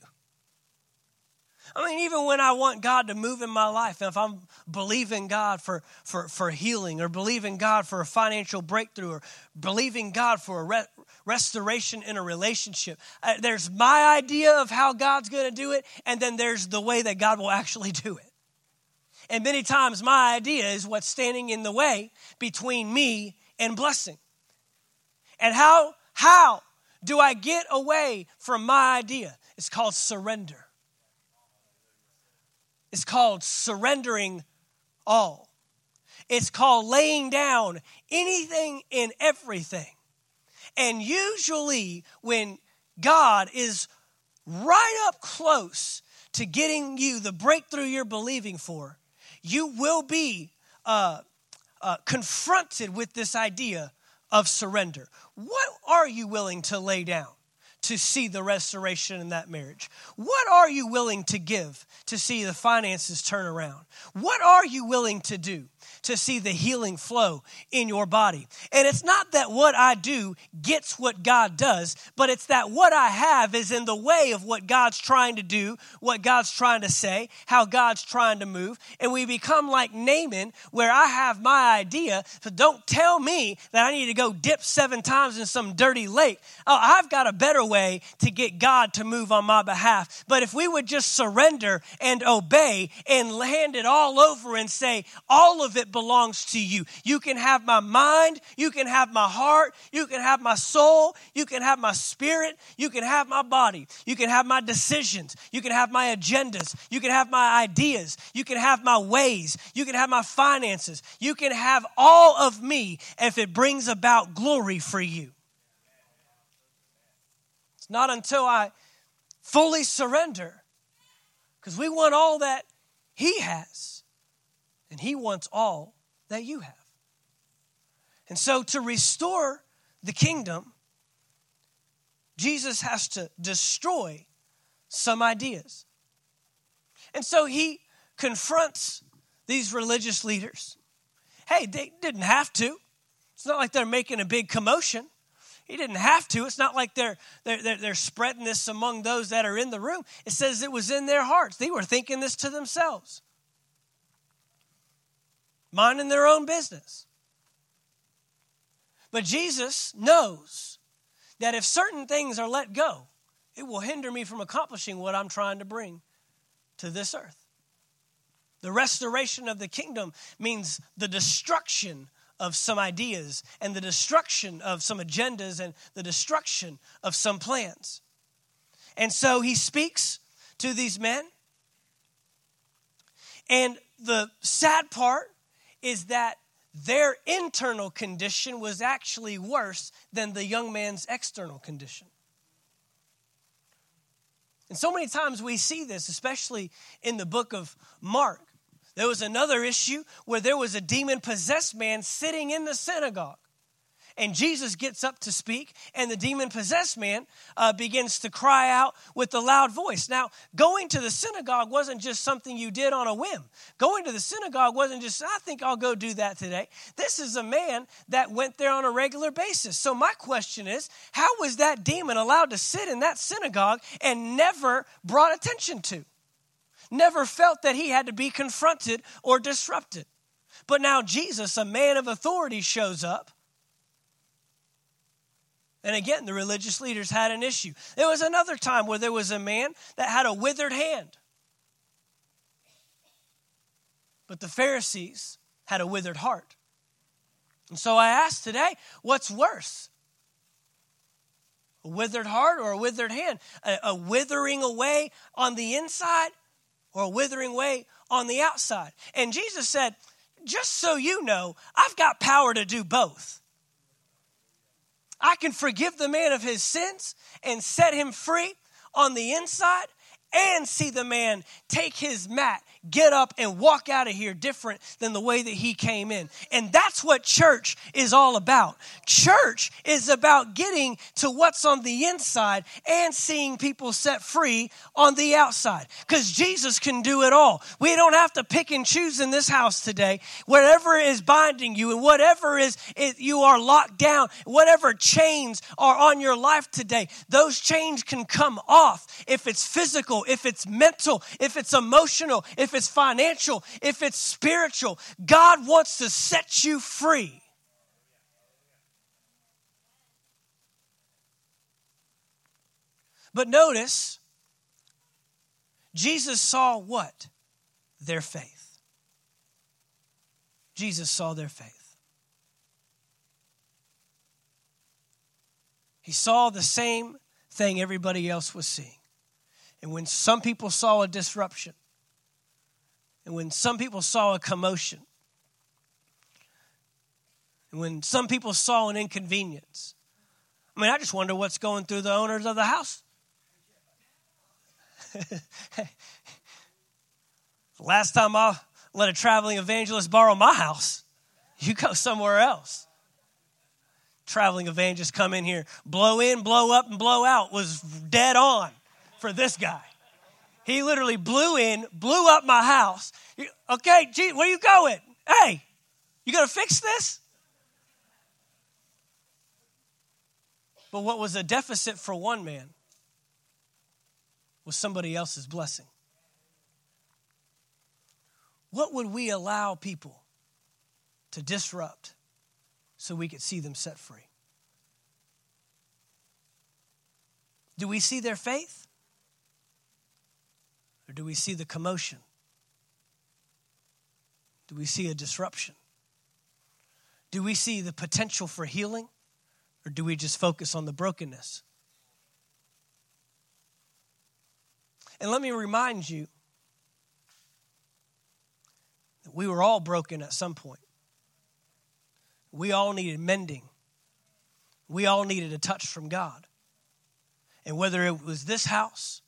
Speaker 2: I mean, even when I want God to move in my life, and if I'm believing God for, for, for healing or believing God for a financial breakthrough or believing God for a re- restoration in a relationship, uh, there's my idea of how God's going to do it, and then there's the way that God will actually do it. And many times, my idea is what's standing in the way between me and blessing. And how, how do I get away from my idea? It's called surrender is called surrendering all. It's called laying down anything and everything. And usually, when God is right up close to getting you the breakthrough you're believing for, you will be uh, uh, confronted with this idea of surrender. What are you willing to lay down to see the restoration in that marriage? What are you willing to give to see the finances turn around? What are you willing to do to see the healing flow in your body? And it's not that what I do gets what God does, but it's that what I have is in the way of what God's trying to do, what God's trying to say, how God's trying to move. And we become like Naaman, where I have my idea, so don't tell me that I need to go dip seven times in some dirty lake. Oh, I've got a better way to get God to move on my behalf. But if we would just surrender and obey and hand it all over and say, all of it belongs to you. You can have my mind, you can have my heart, you can have my soul, you can have my spirit, you can have my body, you can have my decisions, you can have my agendas, you can have my ideas, you can have my ways, you can have my finances, you can have all of me if it brings about glory for you. It's not until I fully surrender, because we want all that He has, and He wants all that you have. And so, to restore the kingdom, Jesus has to destroy some ideas. And so, He confronts these religious leaders. Hey, they didn't have to. It's not like they're making a big commotion. He didn't have to. It's not like they're, they're, they're, they're, spreading this among those that are in the room. It says it was in their hearts. They were thinking this to themselves, minding their own business. But Jesus knows that if certain things are let go, it will hinder me from accomplishing what I'm trying to bring to this earth. The restoration of the kingdom means the destruction of some ideas and the destruction of some agendas and the destruction of some plans. And so he speaks to these men. And the sad part is that their internal condition was actually worse than the young man's external condition. And so many times we see this, especially in the book of Mark. There was another issue where there was a demon possessed man sitting in the synagogue. And Jesus gets up to speak, and the demon possessed man uh, begins to cry out with a loud voice. Now, going to the synagogue wasn't just something you did on a whim. Going to the synagogue wasn't just, I think I'll go do that today. This is a man that went there on a regular basis. So, my question is how was that demon allowed to sit in that synagogue and never brought attention to? never felt that he had to be confronted or disrupted. But now Jesus, a man of authority, shows up. And again, the religious leaders had an issue. There was another time where there was a man that had a withered hand. But the Pharisees had a withered heart. And so I ask today, what's worse? A withered heart or a withered hand? A, a withering away on the inside or a withering way on the outside. And Jesus said, just so you know, I've got power to do both. I can forgive the man of his sins and set him free on the inside and see the man take his mat get up and walk out of here different than the way that he came in. And that's what church is all about. Church is about getting to what's on the inside and seeing people set free on the outside. Because Jesus can do it all. We don't have to pick and choose in this house today. Whatever is binding you and whatever is it, you are locked down, whatever chains are on your life today, those chains can come off if it's physical, if it's mental, if it's emotional, if it's financial, if it's spiritual, God wants to set you free. But notice, Jesus saw what? Their faith. Jesus saw their faith. He saw the same thing everybody else was seeing. And when some people saw a disruption, and when some people saw a commotion, and when some people saw an inconvenience, I mean, I just wonder what's going through the owners of the house. Last time I let a traveling evangelist borrow my house, you go somewhere else. traveling evangelists come in here. Blow in, blow up, and blow out was dead on for this guy. He literally blew in, blew up my house. Okay, gee, where you going? Hey, you gonna fix this? But what was a deficit for one man was somebody else's blessing. What would we allow people to disrupt so we could see them set free? Do we see their faith? Or do we see the commotion? Do we see a disruption? Do we see the potential for healing? Or do we just focus on the brokenness? And let me remind you that we were all broken at some point. We all needed mending. We all needed a touch from God. And whether it was this house,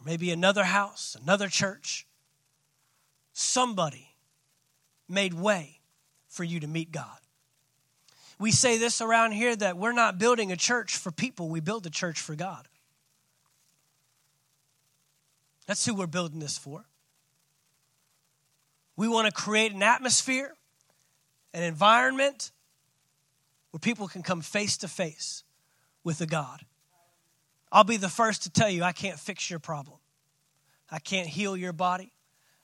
Speaker 2: or maybe another house, another church, somebody made way for you to meet God. We say this around here that we're not building a church for people, we build a church for God. That's who we're building this for. We want to create an atmosphere, an environment where people can come face to face with a God. I'll be the first to tell you I can't fix your problem. I can't heal your body.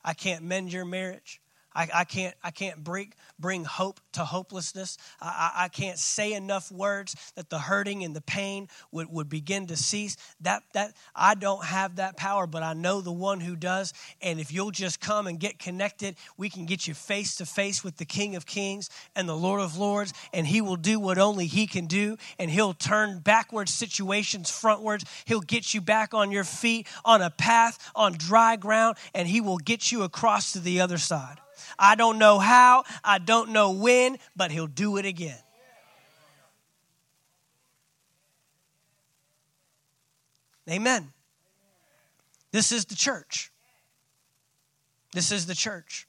Speaker 2: I can't mend your marriage. I, I, can't, I can't bring, bring hope to hopelessness. I, I, I can't say enough words that the hurting and the pain would, would begin to cease. That, that, I don't have that power, but I know the one who does. And if you'll just come and get connected, we can get you face to face with the King of Kings and the Lord of Lords, and He will do what only He can do. And He'll turn backwards situations frontwards. He'll get you back on your feet, on a path, on dry ground, and He will get you across to the other side. I don't know how, I don't know when, but He'll do it again. Amen. This is the church. This is the church.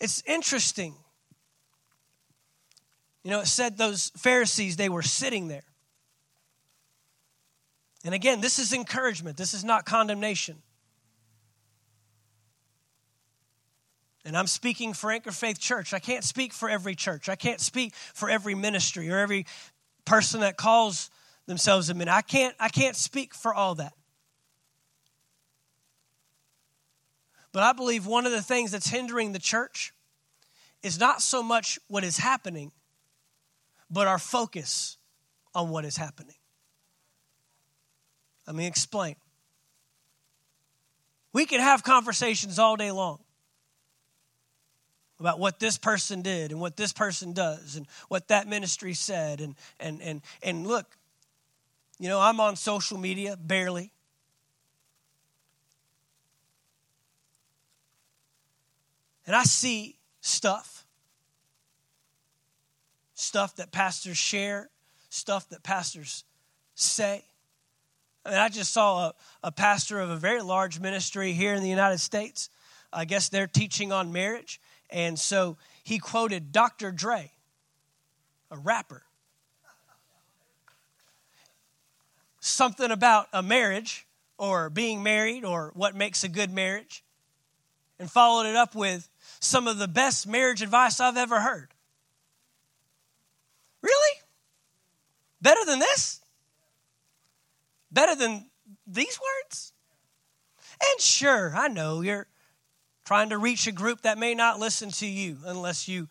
Speaker 2: It's interesting. You know, it said those Pharisees, they were sitting there. And again, this is encouragement, this is not condemnation. And I'm speaking for Anchor Faith Church. I can't speak for every church. I can't speak for every ministry or every person that calls themselves a minister. I can't, I can't speak for all that. But I believe one of the things that's hindering the church is not so much what is happening, but our focus on what is happening. Let me explain. We can have conversations all day long about what this person did and what this person does and what that ministry said and and and and look you know i'm on social media barely and i see stuff stuff that pastors share stuff that pastors say I mean, I just saw a, a pastor of a very large ministry here in the United States. I guess they're teaching on marriage. And so he quoted Dr. Dre, a rapper. Something about a marriage or being married or what makes a good marriage. And followed it up with some of the best marriage advice I've ever heard. Really? Better than this? Better than these words? And sure, I know you're trying to reach a group that may not listen to you unless you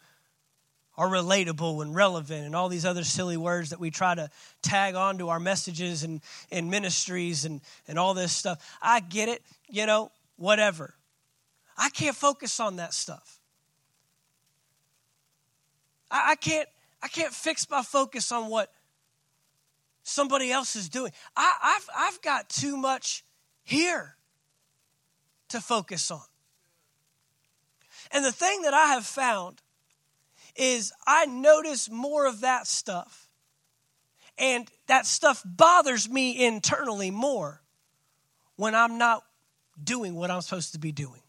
Speaker 2: are relatable and relevant and all these other silly words that we try to tag onto our messages and, and ministries and, and all this stuff. I get it, you know, whatever. I can't focus on that stuff. I, I can't I can't fix my focus on what somebody else is doing. I, I've, I've got too much here to focus on. And the thing that I have found is I notice more of that stuff. And that stuff bothers me internally more when I'm not doing what I'm supposed to be doing.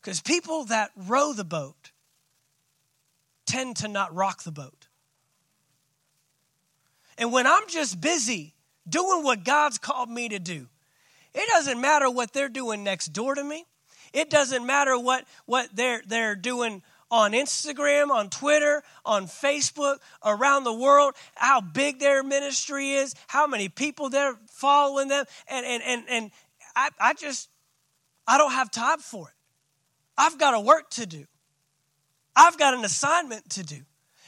Speaker 2: Because people that row the boat tend to not rock the boat. And when I'm just busy doing what God's called me to do, it doesn't matter what they're doing next door to me. It doesn't matter what, what they're, they're doing on Instagram, on Twitter, on Facebook, around the world, how big their ministry is, how many people they're following them. And, and, and, and I, I just, I don't have time for it. I've got a work to do. I've got an assignment to do.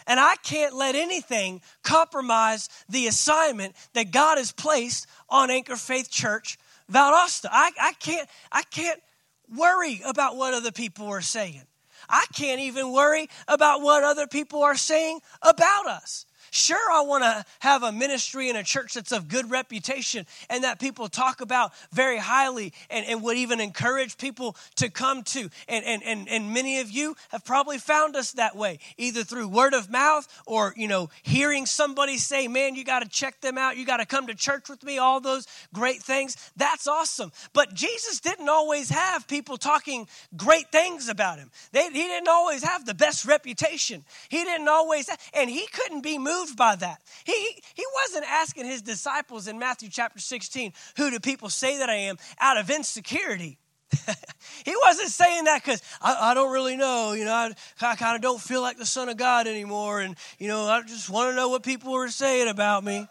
Speaker 2: And I can't let anything compromise the assignment that God has placed on Anchor Faith Church Valdosta. I, I, can't, I can't worry about what other people are saying. I can't even worry about what other people are saying about us. Sure, I want to have a ministry and a church that's of good reputation and that people talk about very highly and, and would even encourage people to come to. And, and, and, and many of you have probably found us that way, either through word of mouth or, you know, hearing somebody say, man, you got to check them out. You got to come to church with me, all those great things. That's awesome. But Jesus didn't always have people talking great things about him. They, he didn't always have the best reputation. He didn't always, and he couldn't be moved moved by that. He, he wasn't asking his disciples in Matthew chapter 16, Who do people say that I am? out of insecurity. he wasn't saying that because I, I, don't really know. You know, I, I kind of don't feel like the Son of God anymore. And, you know, I just want to know what people are saying about me.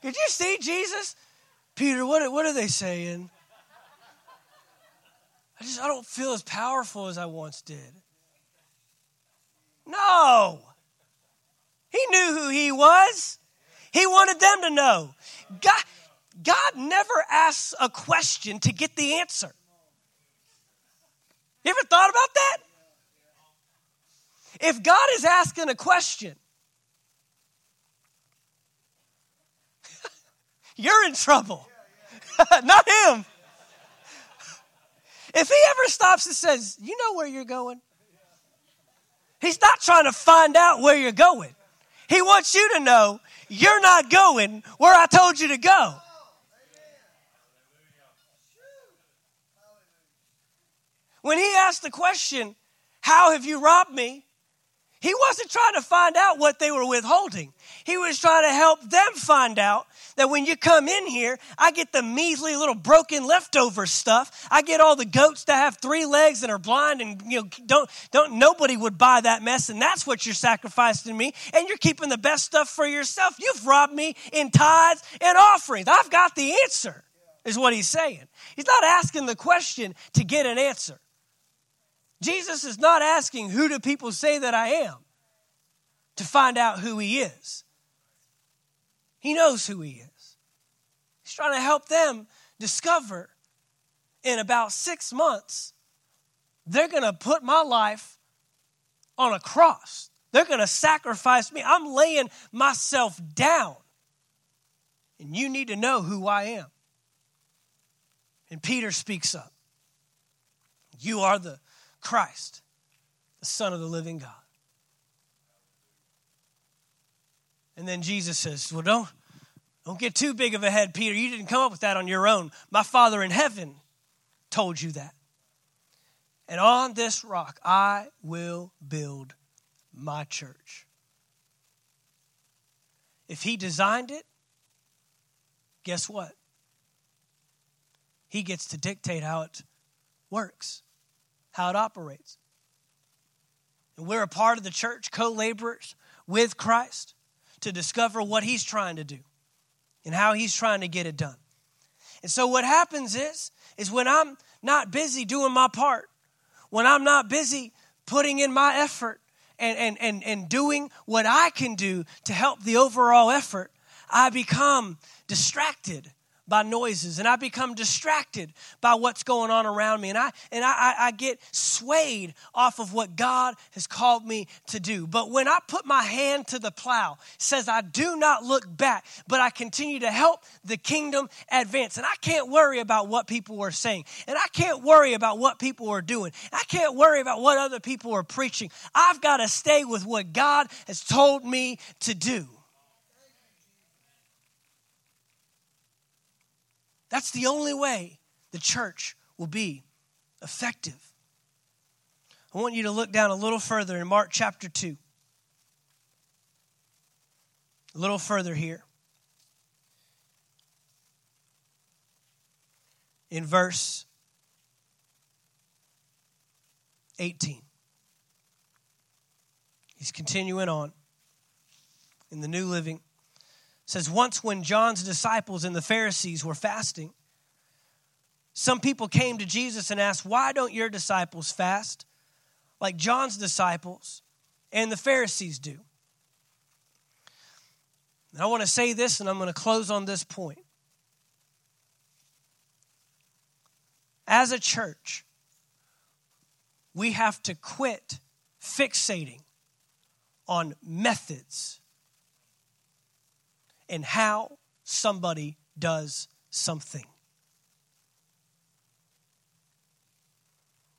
Speaker 2: Did you see Jesus? Peter, what, what are they saying? I just, I don't feel as powerful as I once did. No. He knew who he was. He wanted them to know. God, God never asks a question to get the answer. You ever thought about that? If God is asking a question, you're in trouble. Not him. If he ever stops and says, You know where you're going? He's not trying to find out where you're going. He wants you to know you're not going where I told you to go. When he asked the question, How have you robbed me? He wasn't trying to find out what they were withholding. He was trying to help them find out that when you come in here, I get the measly little broken leftover stuff. I get all the goats that have three legs and are blind and you know don't don't nobody would buy that mess and that's what you're sacrificing to me and you're keeping the best stuff for yourself. You've robbed me in tithes and offerings. I've got the answer. Is what he's saying. He's not asking the question to get an answer. Jesus is not asking, Who do people say that I am? to find out who he is. He knows who he is. He's trying to help them discover in about six months, they're going to put my life on a cross. They're going to sacrifice me. I'm laying myself down. And you need to know who I am. And Peter speaks up You are the Christ, the Son of the living God. And then Jesus says, Well, don't, don't get too big of a head, Peter. You didn't come up with that on your own. My Father in heaven told you that. And on this rock, I will build my church. If he designed it, guess what? He gets to dictate how it works how it operates. And we're a part of the church, co laborers with Christ to discover what He's trying to do and how He's trying to get it done. And so what happens is, is when I'm not busy doing my part, when I'm not busy putting in my effort and, and, and, and doing what I can do to help the overall effort, I become distracted by noises and I become distracted by what's going on around me and I and I, I, get swayed off of what God has called me to do. But when I put my hand to the plow, says I do not look back, but I continue to help the kingdom advance. And I can't worry about what people are saying. And I can't worry about what people are doing. I can't worry about what other people are preaching. I've got to stay with what God has told me to do. That's the only way the church will be effective. I want you to look down a little further in Mark chapter 2. A little further here. In verse 18. He's continuing on in the New Living. Says, Once when John's disciples and the Pharisees were fasting, some people came to Jesus and asked, Why don't your disciples fast like John's disciples and the Pharisees do? And I want to say this, and I'm going to close on this point. As a church, we have to quit fixating on methods and how somebody does something.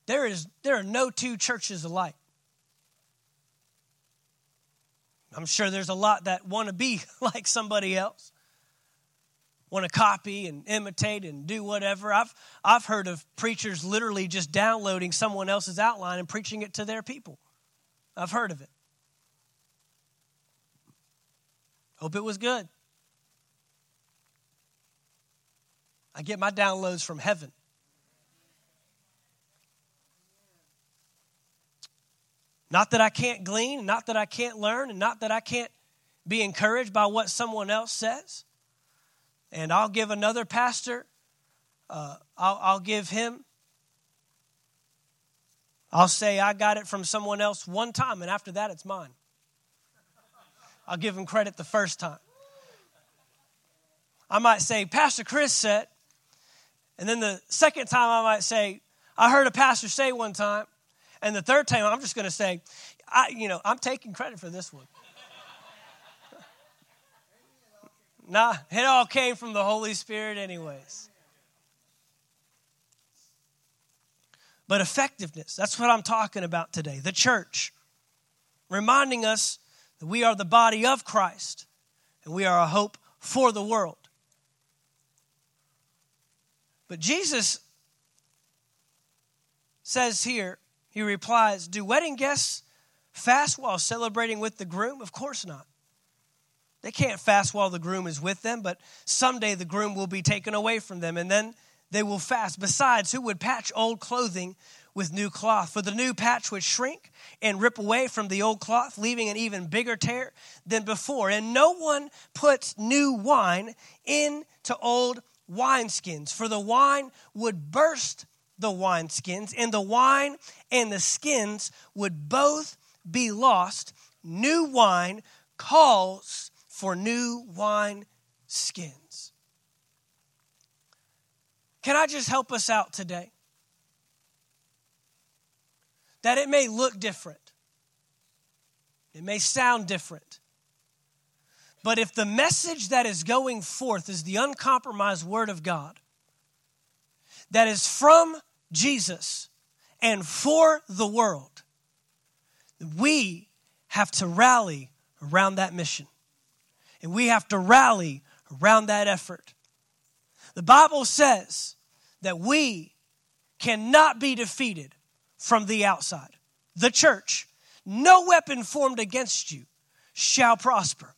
Speaker 2: There, is, there are no two churches alike. I'm sure there's a lot that want to be like somebody else, want to copy and imitate and do whatever. I've, I've heard of preachers literally just downloading someone else's outline and preaching it to their people. I've heard of it. Hope it was good. I get my downloads from heaven. Not that I can't glean, not that I can't learn, and not that I can't be encouraged by what someone else says. And I'll give another pastor, uh, I'll, I'll give him, I'll say I got it from someone else one time, and after that, it's mine. I'll give him credit the first time. I might say, Pastor Chris said, and then the second time I might say, I heard a pastor say one time, and the third time, I'm just going to say, I, you know, I'm taking credit for this one. nah, it all came from the Holy Spirit, anyways. But effectiveness, that's what I'm talking about today. The church, reminding us that we are the body of Christ and we are a hope for the world. But Jesus says here, he replies, Do wedding guests fast while celebrating with the groom? Of course not. They can't fast while the groom is with them, but someday the groom will be taken away from them, and then they will fast. Besides, who would patch old clothing with new cloth? For the new patch would shrink and rip away from the old cloth, leaving an even bigger tear than before. And no one puts new wine into old wineskins, for the wine would burst the wineskins, and the wine and the skins would both be lost. New wine calls for new wine skins. Can I just help us out today? That it may look different, it may sound different. But if the message that is going forth is the uncompromised Word of God, that is from Jesus and for the world, we have to rally around that mission. And we have to rally around that effort. The Bible says that we cannot be defeated from the outside. The church, no weapon formed against you shall prosper.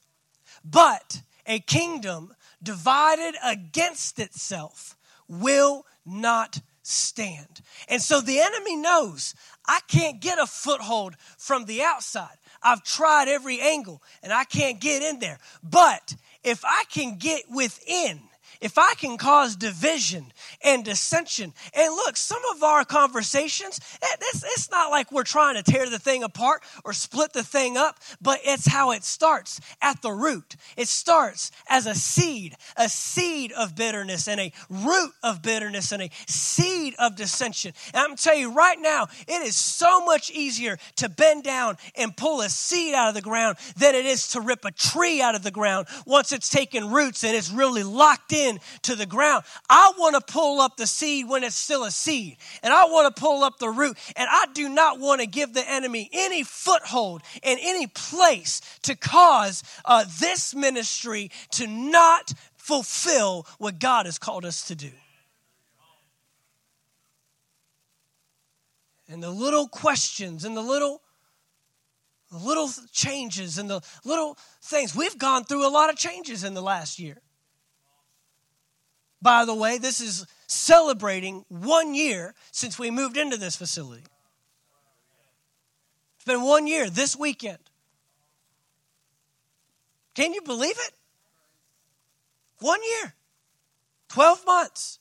Speaker 2: But a kingdom divided against itself will not stand. And so the enemy knows I can't get a foothold from the outside. I've tried every angle and I can't get in there. But if I can get within, if I can cause division and dissension, and look, some of our conversations, eh, it's, it's not like we're trying to tear the thing apart or split the thing up, but it's how it starts at the root. It starts as a seed, a seed of bitterness and a root of bitterness and a seed of dissension. And I'm telling you right now, it is so much easier to bend down and pull a seed out of the ground than it is to rip a tree out of the ground once it's taken roots and it's really locked in in to the ground. I want to pull up the seed when it's still a seed, and I want to pull up the root, and I do not want to give the enemy any foothold in any place to cause uh, this ministry to not fulfill what God has called us to do. and the little questions and the little the little changes and the little things. We've gone through a lot of changes in the last year. By the way, this is celebrating one year since we moved into this facility. It's been one year this weekend. Can you believe it? One year, 12 months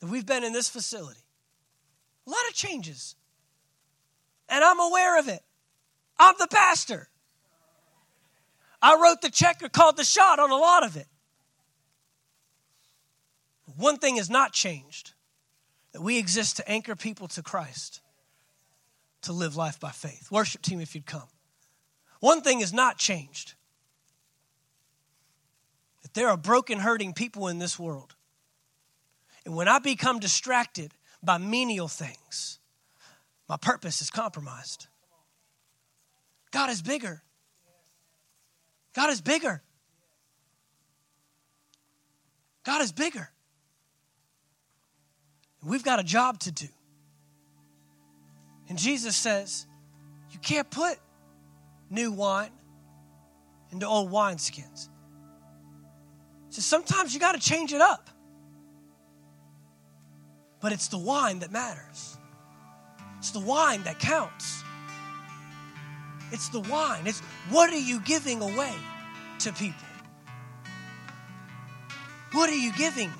Speaker 2: that we've been in this facility. A lot of changes. And I'm aware of it. I'm the pastor. I wrote the check or called the shot on a lot of it. One thing has not changed that we exist to anchor people to Christ, to live life by faith. Worship team, if you'd come. One thing has not changed that there are broken, hurting people in this world. And when I become distracted by menial things, my purpose is compromised. God is bigger. God is bigger. God is bigger. We've got a job to do. And Jesus says, You can't put new wine into old wineskins. So sometimes you got to change it up. But it's the wine that matters, it's the wine that counts. It's the wine. It's what are you giving away to people? What are you giving?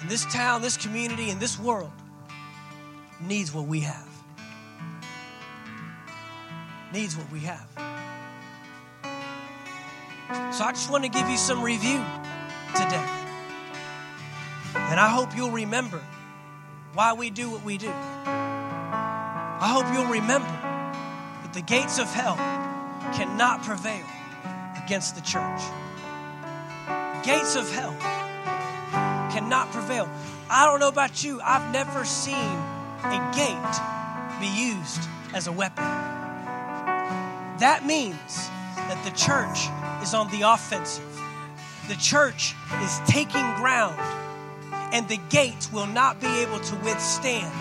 Speaker 2: And this town, this community, and this world needs what we have. Needs what we have. So I just want to give you some review today. And I hope you'll remember why we do what we do. I hope you'll remember that the gates of hell cannot prevail against the church. Gates of hell cannot prevail. I don't know about you, I've never seen a gate be used as a weapon. That means that the church is on the offensive. The church is taking ground, and the gates will not be able to withstand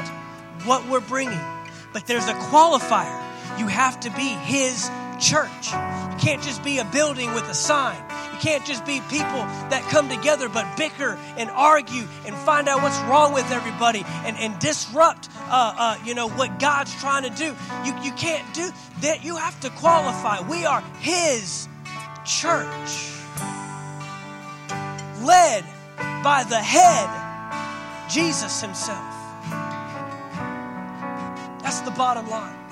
Speaker 2: what we're bringing. But there's a qualifier. You have to be His church. You can't just be a building with a sign. You can't just be people that come together but bicker and argue and find out what's wrong with everybody and, and disrupt, uh, uh, you know, what God's trying to do. You, you can't do that. You have to qualify. We are His church, led by the head, Jesus Himself. That's the bottom line.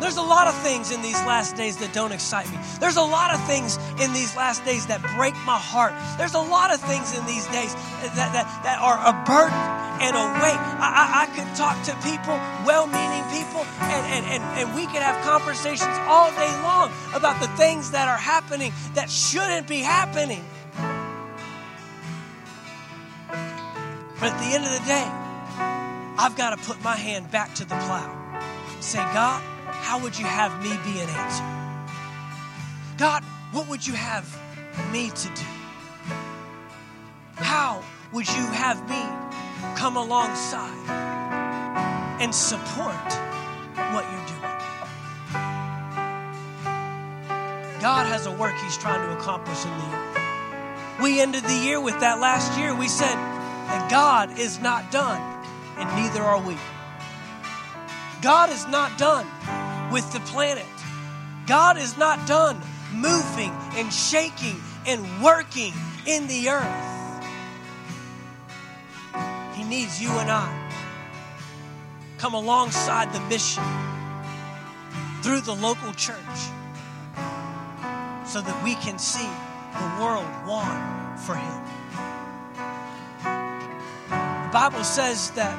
Speaker 2: There's a lot of things in these last days that don't excite me. There's a lot of things in these last days that break my heart. There's a lot of things in these days that, that, that are a burden and a weight. I, I, I could talk to people, well meaning people, and, and, and, and we could have conversations all day long about the things that are happening that shouldn't be happening. But at the end of the day, I've got to put my hand back to the plow. Say, God, how would you have me be an answer? God, what would you have me to do? How would you have me come alongside and support what you're doing? God has a work He's trying to accomplish in the year. We ended the year with that last year. We said that God is not done, and neither are we. God is not done with the planet. God is not done moving and shaking and working in the earth. He needs you and I come alongside the mission through the local church so that we can see the world want for him. The Bible says that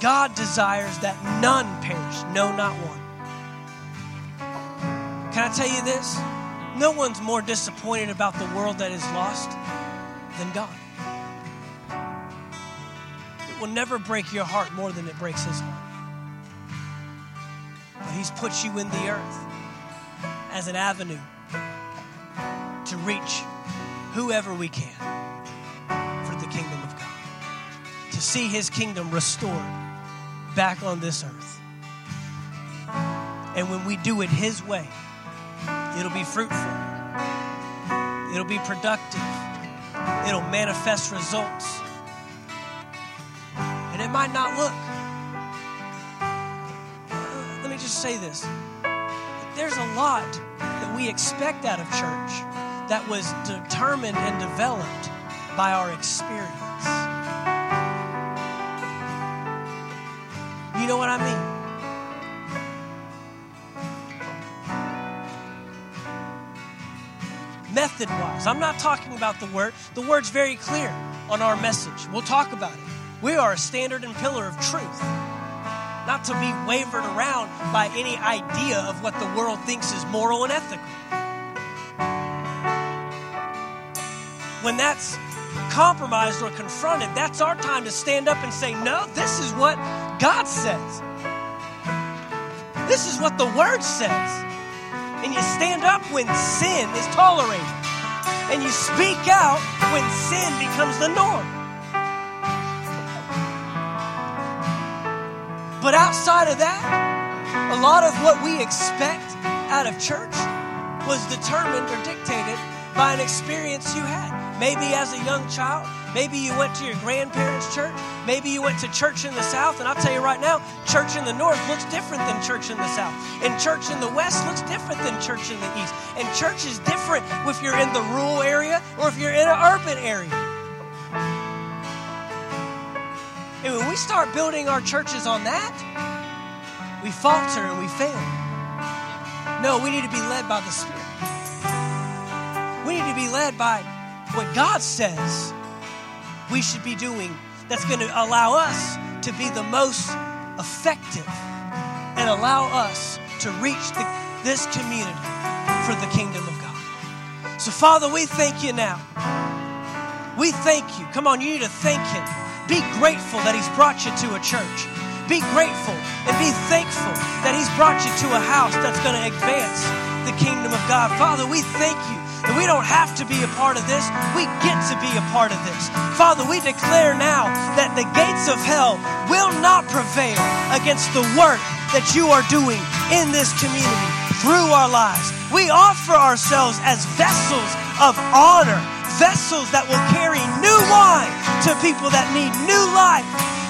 Speaker 2: God desires that none perish, no, not one. Can I tell you this? No one's more disappointed about the world that is lost than God. It will never break your heart more than it breaks His heart. But He's put you in the earth as an avenue to reach whoever we can for the kingdom of God. to see his kingdom restored back on this earth. And when we do it his way, it'll be fruitful, it'll be productive, it'll manifest results. And it might not look. Uh, let me just say this there's a lot that we expect out of church that was determined and developed by our experience. You know what I mean? Method wise, I'm not talking about the word. The word's very clear on our message. We'll talk about it. We are a standard and pillar of truth, not to be wavered around by any idea of what the world thinks is moral and ethical. When that's compromised or confronted, that's our time to stand up and say, No, this is what God says. This is what the Word says. And you stand up when sin is tolerated, and you speak out when sin becomes the norm. But outside of that, a lot of what we expect out of church was determined or dictated by an experience you had. Maybe as a young child, maybe you went to your grandparents' church, maybe you went to church in the South, and I'll tell you right now, church in the North looks different than church in the South. And church in the West looks different than church in the East. And church is different if you're in the rural area or if you're in an urban area. And when we start building our churches on that, we falter and we fail. No, we need to be led by the Spirit. We need to be led by what God says we should be doing that's going to allow us to be the most effective and allow us to reach the, this community for the kingdom of God. So, Father, we thank you now. We thank you. Come on, you need to thank Him. Be grateful that He's brought you to a church. Be grateful and be thankful that He's brought you to a house that's going to advance the kingdom of God. Father, we thank you that we don't have to be a part of this. We get to be a part of this. Father, we declare now that the gates of hell will not prevail against the work that you are doing in this community through our lives. We offer ourselves as vessels of honor, vessels that will carry new wine to people that need new life.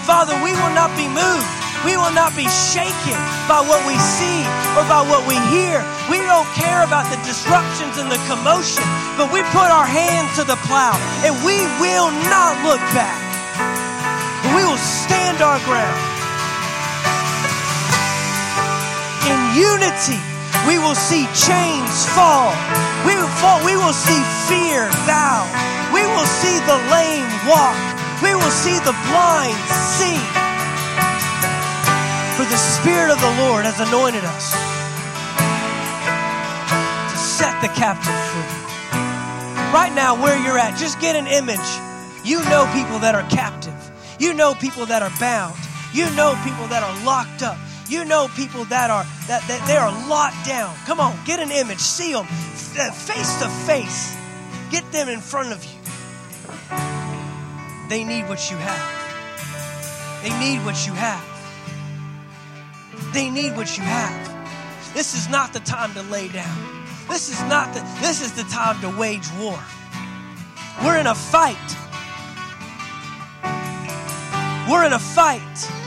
Speaker 2: Father, we will not be moved we will not be shaken by what we see or by what we hear. We don't care about the disruptions and the commotion, but we put our hand to the plow and we will not look back. We will stand our ground. In unity, we will see chains fall. We will, fall. We will see fear bow. We will see the lame walk. We will see the blind see. For the Spirit of the Lord has anointed us to set the captive free. Right now, where you're at, just get an image. You know people that are captive. You know people that are bound. You know people that are locked up. You know people that are that, that they are locked down. Come on, get an image, see them face to face. Get them in front of you. They need what you have. They need what you have. They need what you have. This is not the time to lay down. This is not the this is the time to wage war. We're in a fight. We're in a fight.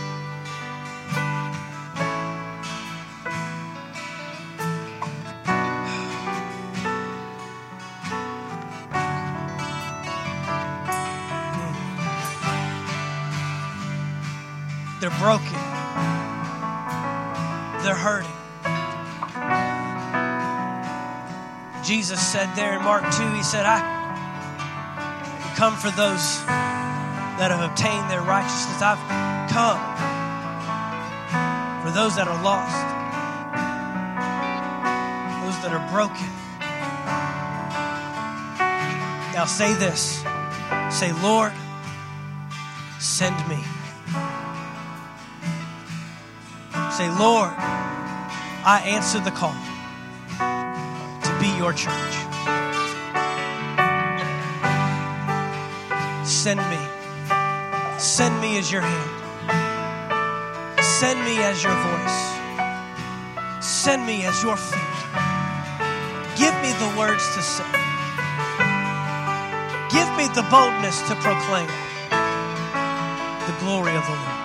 Speaker 2: Jesus said there in Mark 2, He said, I come for those that have obtained their righteousness. I've come for those that are lost, those that are broken. Now say this say, Lord, send me. Say, Lord, I answer the call your church. Send me. Send me as your hand. Send me as your voice. Send me as your feet. Give me the words to say. Give me the boldness to proclaim the glory of the Lord.